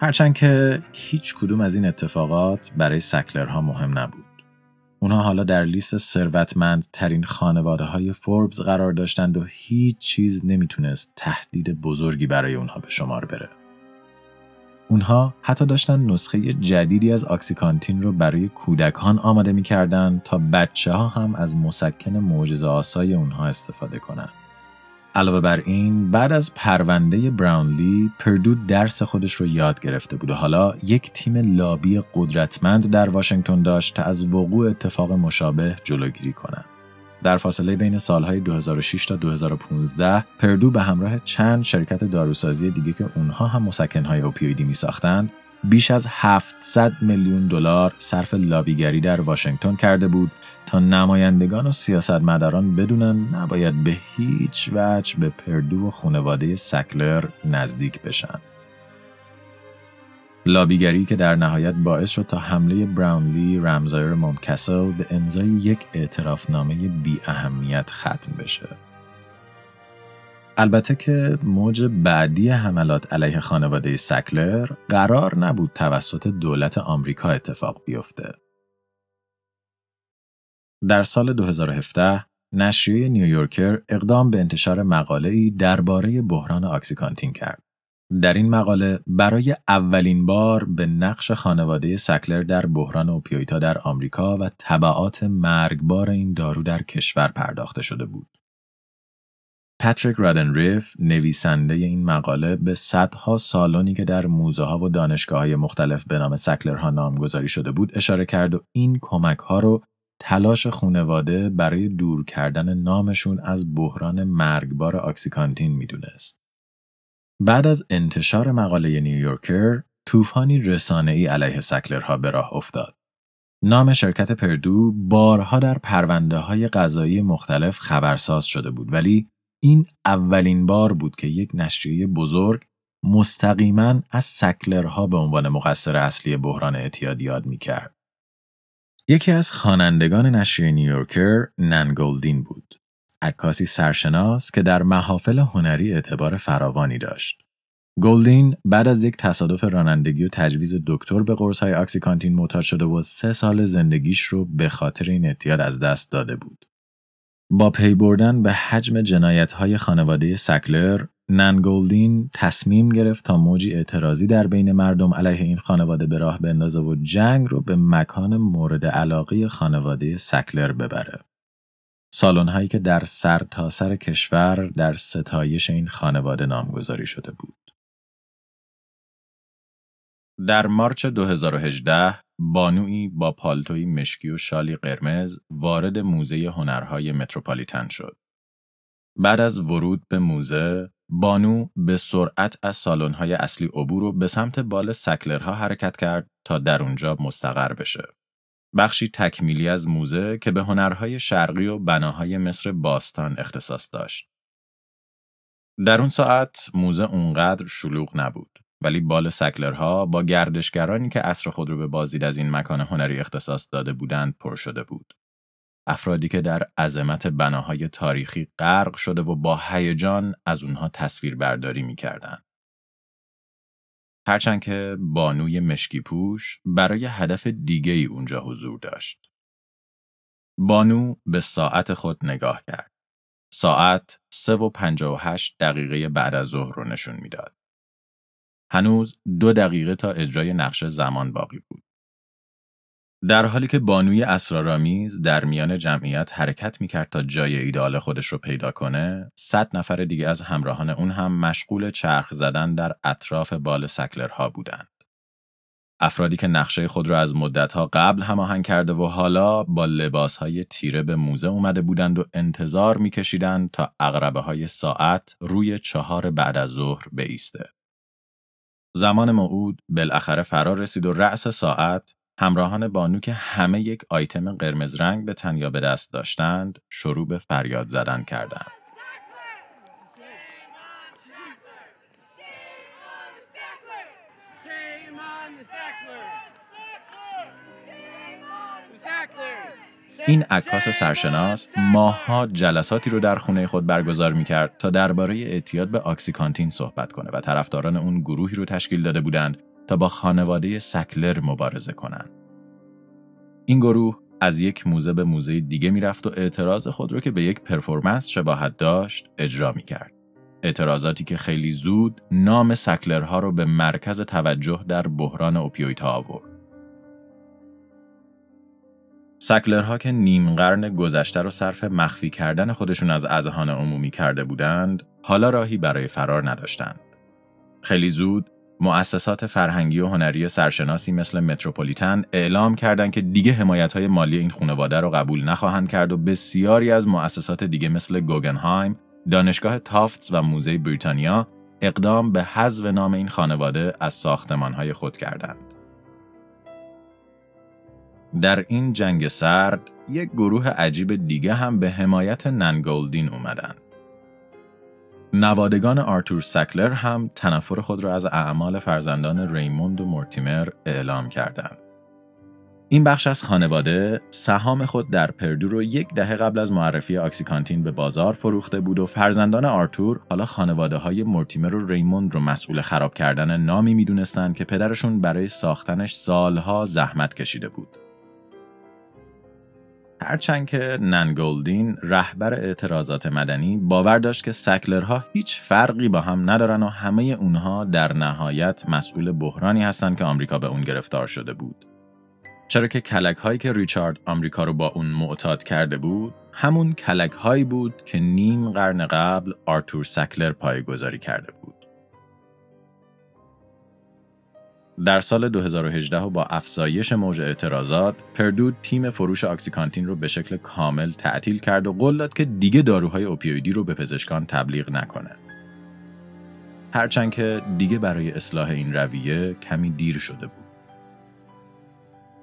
هرچند که هیچ کدوم از این اتفاقات برای سکلرها مهم نبود. اونها حالا در لیست ثروتمند ترین خانواده های فوربز قرار داشتند و هیچ چیز نمی‌تونست تهدید بزرگی برای اونها به شمار بره. اونها حتی داشتن نسخه جدیدی از آکسیکانتین رو برای کودکان آماده می‌کردن تا بچه ها هم از مسکن معجزه آسای اونها استفاده کنند. علاوه بر این بعد از پرونده براونلی پردو درس خودش رو یاد گرفته بود و حالا یک تیم لابی قدرتمند در واشنگتن داشت تا از وقوع اتفاق مشابه جلوگیری کنند. در فاصله بین سالهای 2006 تا 2015 پردو به همراه چند شرکت داروسازی دیگه که اونها هم مسکنهای اوپیویدی می ساختند بیش از 700 میلیون دلار صرف لابیگری در واشنگتن کرده بود تا نمایندگان و سیاستمداران بدونن نباید به هیچ وجه به پردو و خانواده سکلر نزدیک بشن. لابیگری که در نهایت باعث شد تا حمله براونلی رمزایر مونکسل به امضای یک اعترافنامه بی اهمیت ختم بشه. البته که موج بعدی حملات علیه خانواده سکلر قرار نبود توسط دولت آمریکا اتفاق بیفته. در سال 2017 نشریه نیویورکر اقدام به انتشار مقاله‌ای درباره بحران آکسیکانتین کرد. در این مقاله برای اولین بار به نقش خانواده سکلر در بحران اوپیویدها در آمریکا و طبعات مرگبار این دارو در کشور پرداخته شده بود. پاتریک رادن ریف نویسنده این مقاله به صدها سالونی که در موزه ها و دانشگاه های مختلف به نام سکلرها نامگذاری شده بود اشاره کرد و این کمک ها رو تلاش خونواده برای دور کردن نامشون از بحران مرگبار آکسیکانتین می‌دونست. بعد از انتشار مقاله نیویورکر، طوفانی رسانه‌ای علیه سکلرها به راه افتاد. نام شرکت پردو بارها در پرونده های قضایی مختلف خبرساز شده بود ولی این اولین بار بود که یک نشریه بزرگ مستقیما از سکلرها به عنوان مقصر اصلی بحران اعتیاد یاد می کرد. یکی از خوانندگان نشریه نیویورکر ننگولدین بود. عکاسی سرشناس که در محافل هنری اعتبار فراوانی داشت. گلدین بعد از یک تصادف رانندگی و تجویز دکتر به های آکسیکانتین معتاد شده و سه سال زندگیش رو به خاطر این اعتیاد از دست داده بود. با پی بردن به حجم جنایت های خانواده سکلر، ننگولدین تصمیم گرفت تا موجی اعتراضی در بین مردم علیه این خانواده به راه بندازه و جنگ رو به مکان مورد علاقه خانواده سکلر ببره. سالن هایی که در سر تا سر کشور در ستایش این خانواده نامگذاری شده بود. در مارچ 2018 بانوی با پالتوی مشکی و شالی قرمز وارد موزه هنرهای متروپالیتن شد. بعد از ورود به موزه، بانو به سرعت از سالن‌های اصلی عبور و به سمت بال سکلرها حرکت کرد تا در اونجا مستقر بشه. بخشی تکمیلی از موزه که به هنرهای شرقی و بناهای مصر باستان اختصاص داشت. در اون ساعت موزه اونقدر شلوغ نبود ولی بال سکلرها با گردشگرانی که اصر خود رو به بازدید از این مکان هنری اختصاص داده بودند پر شده بود. افرادی که در عظمت بناهای تاریخی غرق شده و با هیجان از اونها تصویر برداری می‌کردند. هرچند که بانوی مشکی پوش برای هدف دیگه ای اونجا حضور داشت. بانو به ساعت خود نگاه کرد. ساعت سه و و هشت دقیقه بعد از ظهر رو نشون می‌داد. هنوز دو دقیقه تا اجرای نقشه زمان باقی بود. در حالی که بانوی اسرارآمیز در میان جمعیت حرکت می‌کرد تا جای ایدال خودش رو پیدا کنه، صد نفر دیگه از همراهان اون هم مشغول چرخ زدن در اطراف بال سکلرها بودند. افرادی که نقشه خود را از مدتها قبل هماهنگ کرده و حالا با لباسهای تیره به موزه اومده بودند و انتظار میکشیدند تا اغربه های ساعت روی چهار بعد از ظهر بیسته. زمان موعود بالاخره فرا رسید و رأس ساعت همراهان بانو که همه یک آیتم قرمز رنگ به تن یا به دست داشتند شروع به فریاد زدن کردند. این عکاس سرشناس ماها جلساتی رو در خونه خود برگزار می‌کرد تا درباره اعتیاد به آکسیکانتین صحبت کنه و طرفداران اون گروهی رو تشکیل داده بودند تا با خانواده سکلر مبارزه کنند. این گروه از یک موزه به موزه دیگه می‌رفت و اعتراض خود رو که به یک پرفورمنس شباهت داشت اجرا می‌کرد. اعتراضاتی که خیلی زود نام سکلرها رو به مرکز توجه در بحران اوپیویدها آورد. سکلرها که نیم قرن گذشته رو صرف مخفی کردن خودشون از اذهان عمومی کرده بودند، حالا راهی برای فرار نداشتند. خیلی زود مؤسسات فرهنگی و هنری سرشناسی مثل متروپولیتن اعلام کردند که دیگه حمایت های مالی این خانواده رو قبول نخواهند کرد و بسیاری از مؤسسات دیگه مثل گوگنهایم، دانشگاه تافتس و موزه بریتانیا اقدام به حذف نام این خانواده از ساختمانهای خود کردند. در این جنگ سرد یک گروه عجیب دیگه هم به حمایت ننگولدین اومدن. نوادگان آرتور سکلر هم تنفر خود را از اعمال فرزندان ریموند و مورتیمر اعلام کردند. این بخش از خانواده سهام خود در پردو رو یک دهه قبل از معرفی آکسیکانتین به بازار فروخته بود و فرزندان آرتور حالا خانواده های مورتیمر و ریموند رو مسئول خراب کردن نامی می‌دونستند که پدرشون برای ساختنش سالها زحمت کشیده بود. هرچند که نن گولدین رهبر اعتراضات مدنی باور داشت که سکلرها هیچ فرقی با هم ندارن و همه اونها در نهایت مسئول بحرانی هستند که آمریکا به اون گرفتار شده بود. چرا که کلک هایی که ریچارد آمریکا رو با اون معتاد کرده بود همون کلک هایی بود که نیم قرن قبل آرتور سکلر پایگذاری کرده بود. در سال 2018 و با افزایش موج اعتراضات، پردو تیم فروش آکسیکانتین رو به شکل کامل تعطیل کرد و قول داد که دیگه داروهای اوپیویدی رو به پزشکان تبلیغ نکنه. هرچند که دیگه برای اصلاح این رویه کمی دیر شده بود.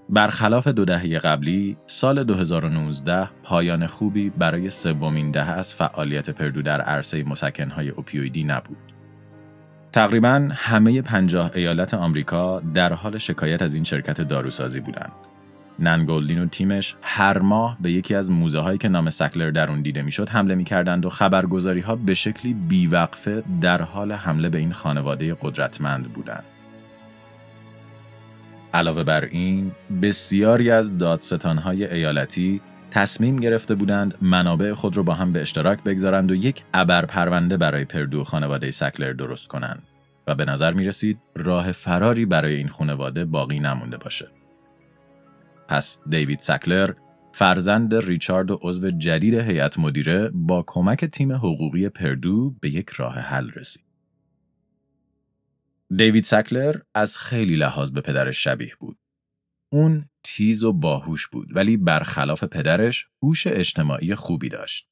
برخلاف دو دهه قبلی، سال 2019 پایان خوبی برای سومین دهه از فعالیت پردو در عرصه مسکنهای اوپیویدی نبود. تقریبا همه پنجاه ایالت آمریکا در حال شکایت از این شرکت داروسازی بودند. ننگولدین و تیمش هر ماه به یکی از موزه هایی که نام سکلر در اون دیده می‌شد حمله می‌کردند و خبرگزاری ها به شکلی بیوقفه در حال حمله به این خانواده قدرتمند بودند. علاوه بر این، بسیاری از دادستانهای ایالتی تصمیم گرفته بودند منابع خود را با هم به اشتراک بگذارند و یک ابر پرونده برای پردو خانواده سکلر درست کنند و به نظر می رسید راه فراری برای این خانواده باقی نمونده باشه. پس دیوید سکلر فرزند ریچارد و عضو جدید هیئت مدیره با کمک تیم حقوقی پردو به یک راه حل رسید. دیوید سکلر از خیلی لحاظ به پدرش شبیه بود. اون تیز و باهوش بود ولی برخلاف پدرش هوش اجتماعی خوبی داشت.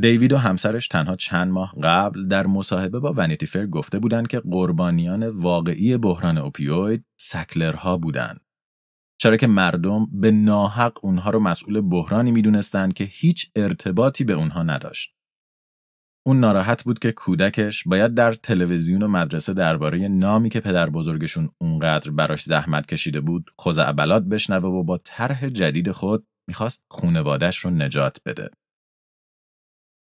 دیوید و همسرش تنها چند ماه قبل در مصاحبه با ونیتی فر گفته بودند که قربانیان واقعی بحران اوپیوید سکلرها بودند. چرا که مردم به ناحق اونها رو مسئول بحرانی می‌دونستند که هیچ ارتباطی به اونها نداشت. اون ناراحت بود که کودکش باید در تلویزیون و مدرسه درباره نامی که پدر بزرگشون اونقدر براش زحمت کشیده بود خزعبلات بشنوه و با طرح جدید خود می‌خواست خونوادش رو نجات بده.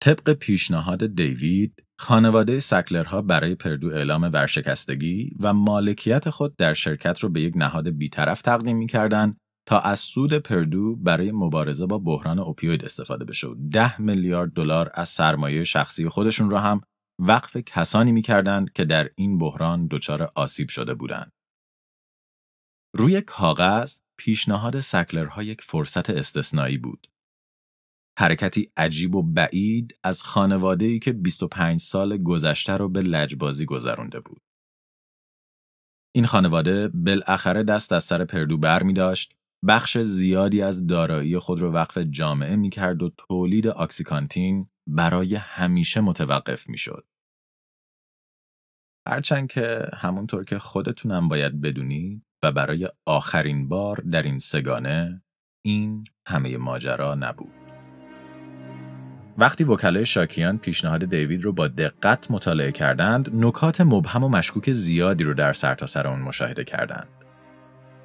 طبق پیشنهاد دیوید، خانواده سکلرها برای پردو اعلام ورشکستگی و مالکیت خود در شرکت رو به یک نهاد بیطرف تقدیم می‌کردند تا از سود پردو برای مبارزه با بحران اوپیوید استفاده بشه و ده میلیارد دلار از سرمایه شخصی خودشون را هم وقف کسانی می‌کردند که در این بحران دچار آسیب شده بودند. روی کاغذ پیشنهاد سکلرها یک فرصت استثنایی بود. حرکتی عجیب و بعید از خانواده‌ای که 25 سال گذشته رو به لجبازی گذرونده بود. این خانواده بالاخره دست از سر پردو بر می داشت بخش زیادی از دارایی خود را وقف جامعه می کرد و تولید آکسیکانتین برای همیشه متوقف می شد. هرچند که همونطور که خودتونم باید بدونید و برای آخرین بار در این سگانه این همه ماجرا نبود. وقتی وکلای شاکیان پیشنهاد دیوید رو با دقت مطالعه کردند، نکات مبهم و مشکوک زیادی رو در سرتاسر سر اون مشاهده کردند.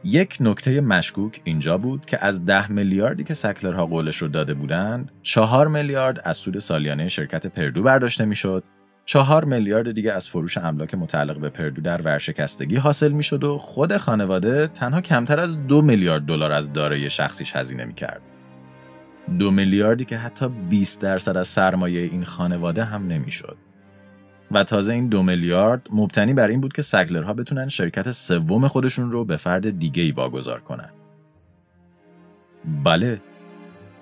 یک نکته مشکوک اینجا بود که از ده میلیاردی که سکلرها قولش رو داده بودند، چهار میلیارد از سود سالیانه شرکت پردو برداشته می‌شد، چهار میلیارد دیگه از فروش املاک متعلق به پردو در ورشکستگی حاصل می‌شد و خود خانواده تنها کمتر از دو میلیارد دلار از دارایی شخصیش هزینه می‌کرد. دو میلیاردی که حتی 20 درصد از سرمایه این خانواده هم نمی‌شد. و تازه این دو میلیارد مبتنی بر این بود که سگلرها بتونن شرکت سوم خودشون رو به فرد دیگه ای واگذار کنن. بله،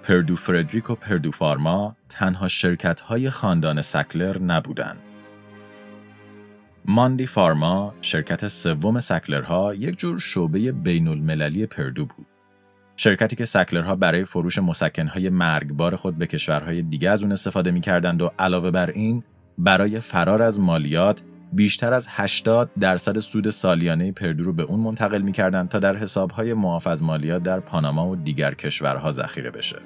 پردو فردریک و پردو فارما تنها شرکت های خاندان سکلر نبودن. ماندی فارما شرکت سوم سکلرها یک جور شعبه بین المللی پردو بود. شرکتی که سکلرها برای فروش مسکنهای مرگبار خود به کشورهای دیگه از اون استفاده می‌کردند و علاوه بر این برای فرار از مالیات بیشتر از 80 درصد سود سالیانه پردو رو به اون منتقل می‌کردند تا در حسابهای معاف از مالیات در پاناما و دیگر کشورها ذخیره بشه.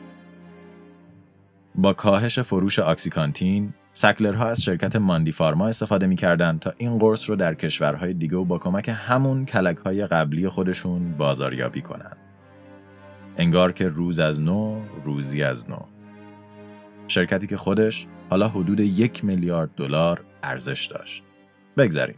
با کاهش فروش آکسیکانتین، سکلرها از شرکت ماندی فارما استفاده می‌کردند تا این قرص رو در کشورهای دیگه و با کمک همون کلکهای قبلی خودشون بازاریابی کنند. انگار که روز از نو روزی از نو شرکتی که خودش حالا حدود یک میلیارد دلار ارزش داشت بگذریم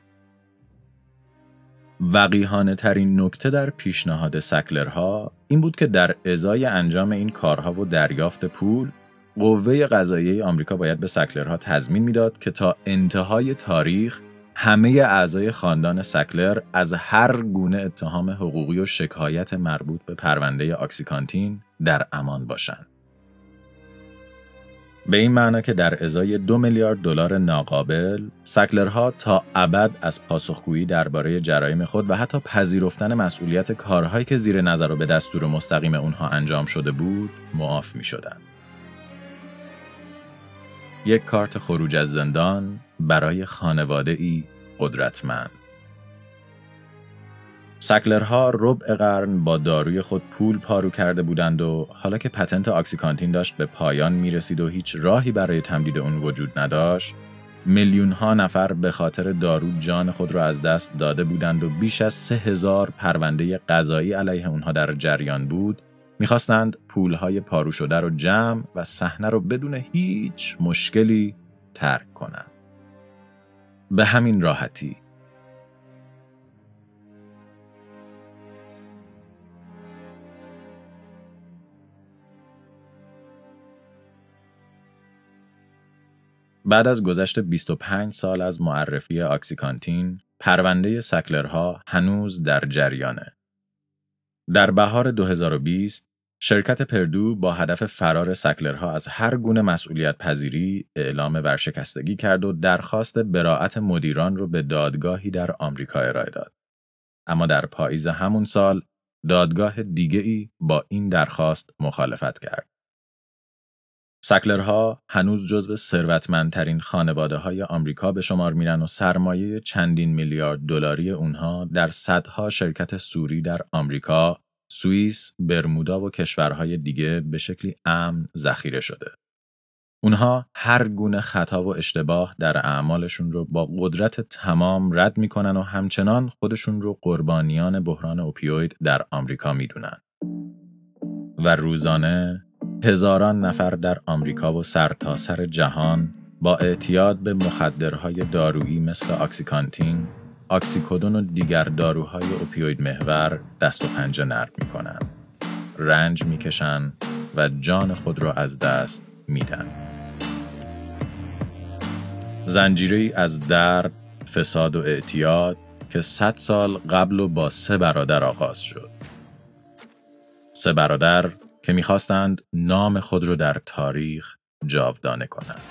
وقیهانه ترین نکته در پیشنهاد سکلرها این بود که در ازای انجام این کارها و دریافت پول قوه قضاییه آمریکا باید به سکلرها تضمین می‌داد که تا انتهای تاریخ همه اعضای خاندان سکلر از هر گونه اتهام حقوقی و شکایت مربوط به پرونده آکسیکانتین در امان باشند. به این معنا که در ازای دو میلیارد دلار ناقابل سکلرها تا ابد از پاسخگویی درباره جرایم خود و حتی پذیرفتن مسئولیت کارهایی که زیر نظر و به دستور مستقیم اونها انجام شده بود معاف می شدن. یک کارت خروج از زندان برای خانواده ای قدرتمند. سکلرها ربع قرن با داروی خود پول پارو کرده بودند و حالا که پتنت آکسیکانتین داشت به پایان می رسید و هیچ راهی برای تمدید اون وجود نداشت، میلیون ها نفر به خاطر دارو جان خود را از دست داده بودند و بیش از سه هزار پرونده قضایی علیه اونها در جریان بود می‌خواستند پولهای پارو شده رو جمع و صحنه رو بدون هیچ مشکلی ترک کنند. به همین راحتی بعد از گذشت 25 سال از معرفی آکسیکانتین، پرونده سکلرها هنوز در جریانه. در بهار 2020 شرکت پردو با هدف فرار سکلرها از هر گونه مسئولیت پذیری اعلام ورشکستگی کرد و درخواست براعت مدیران رو به دادگاهی در آمریکا ارائه داد. اما در پاییز همون سال دادگاه دیگه ای با این درخواست مخالفت کرد. سکلرها هنوز جزو ثروتمندترین خانواده های آمریکا به شمار میرن و سرمایه چندین میلیارد دلاری اونها در صدها شرکت سوری در آمریکا، سوئیس، برمودا و کشورهای دیگه به شکلی امن ذخیره شده. اونها هر گونه خطا و اشتباه در اعمالشون رو با قدرت تمام رد می‌کنن و همچنان خودشون رو قربانیان بحران اوپیوید در آمریکا می‌دونن. و روزانه هزاران نفر در آمریکا و سرتاسر سر جهان با اعتیاد به مخدرهای دارویی مثل آکسیکانتین، آکسیکودون و دیگر داروهای اوپیوید محور دست و پنجه نرم می‌کنن. رنج می‌کشن و جان خود را از دست میدن. زنجیری از درد، فساد و اعتیاد که صد سال قبل و با سه برادر آغاز شد. سه برادر که می‌خواستند نام خود را در تاریخ جاودانه کنند.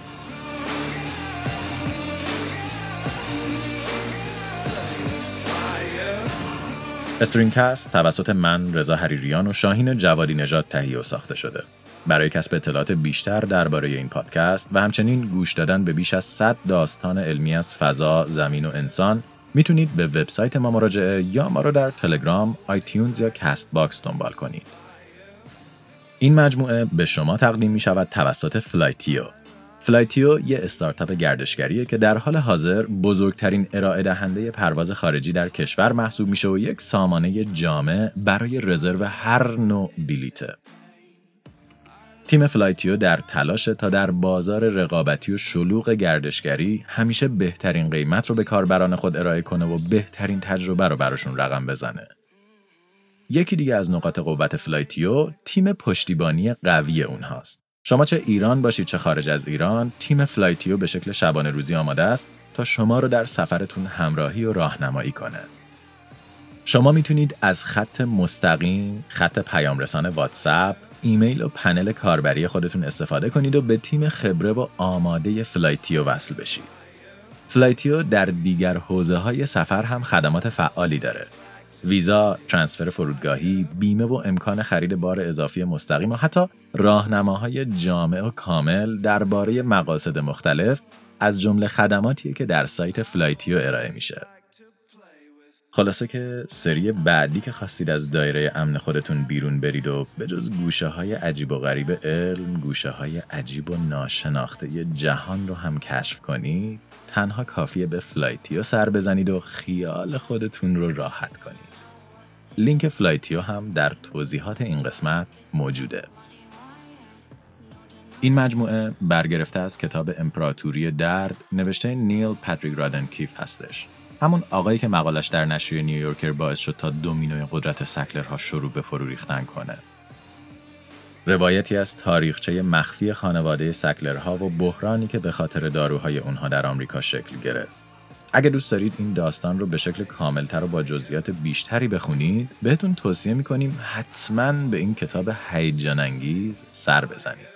استرینگ کست توسط من رضا حریریان و شاهین جوادی نژاد تهیه و ساخته شده. برای کسب اطلاعات بیشتر درباره این پادکست و همچنین گوش دادن به بیش از 100 داستان علمی از فضا، زمین و انسان می‌تونید به وبسایت ما مراجعه یا ما رو در تلگرام، آیتیونز یا کست باکس دنبال کنید. این مجموعه به شما تقدیم می شود توسط فلایتیو. فلایتیو یه استارتاپ گردشگریه که در حال حاضر بزرگترین ارائه دهنده پرواز خارجی در کشور محسوب میشه و یک سامانه جامع برای رزرو هر نوع بلیته. تیم فلایتیو در تلاشه تا در بازار رقابتی و شلوغ گردشگری همیشه بهترین قیمت رو به کاربران خود ارائه کنه و بهترین تجربه رو براشون رقم بزنه. یکی دیگه از نقاط قوت فلایتیو تیم پشتیبانی قوی اونهاست. شما چه ایران باشید چه خارج از ایران، تیم فلایتیو به شکل شبانه روزی آماده است تا شما رو در سفرتون همراهی و راهنمایی کنه. شما می‌تونید از خط مستقیم، خط پیام رسان واتساپ، ایمیل و پنل کاربری خودتون استفاده کنید و به تیم خبره و آماده فلایتیو وصل بشید. فلایتیو در دیگر حوزه های سفر هم خدمات فعالی داره. ویزا، ترانسفر فرودگاهی، بیمه و امکان خرید بار اضافی مستقیم و حتی راهنماهای جامع و کامل درباره مقاصد مختلف از جمله خدماتیه که در سایت فلایتیو ارائه میشه. خلاصه که سری بعدی که خواستید از دایره امن خودتون بیرون برید و به جز گوشه های عجیب و غریب علم گوشه های عجیب و ناشناخته جهان رو هم کشف کنید تنها کافیه به فلایتیو سر بزنید و خیال خودتون رو راحت کنید لینک فلایتیو هم در توضیحات این قسمت موجوده این مجموعه برگرفته از کتاب امپراتوری درد نوشته نیل پاتریک رادن کیف هستش همون آقایی که مقالش در نشریه نیویورکر باعث شد تا دومینوی قدرت سکلرها شروع به فرو ریختن کنه. روایتی از تاریخچه مخفی خانواده سکلرها و بحرانی که به خاطر داروهای اونها در آمریکا شکل گرفت. اگه دوست دارید این داستان رو به شکل کاملتر و با جزئیات بیشتری بخونید، بهتون توصیه می‌کنیم حتما به این کتاب هیجان انگیز سر بزنید.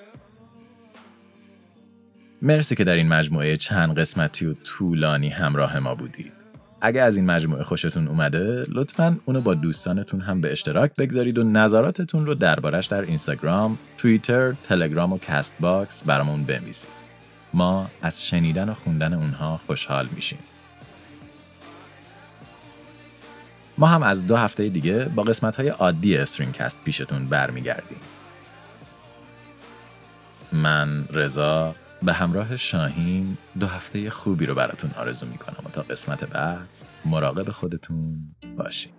مرسی که در این مجموعه چند قسمتی و طولانی همراه ما بودید. اگه از این مجموعه خوشتون اومده لطفا اونو با دوستانتون هم به اشتراک بگذارید و نظراتتون رو دربارش در اینستاگرام، توییتر، تلگرام و کست باکس برامون بنویسید. ما از شنیدن و خوندن اونها خوشحال میشیم. ما هم از دو هفته دیگه با قسمت های عادی استرینکست پیشتون برمیگردیم. من رضا به همراه شاهین دو هفته خوبی رو براتون آرزو می‌کنم و تا قسمت بعد مراقب خودتون باشین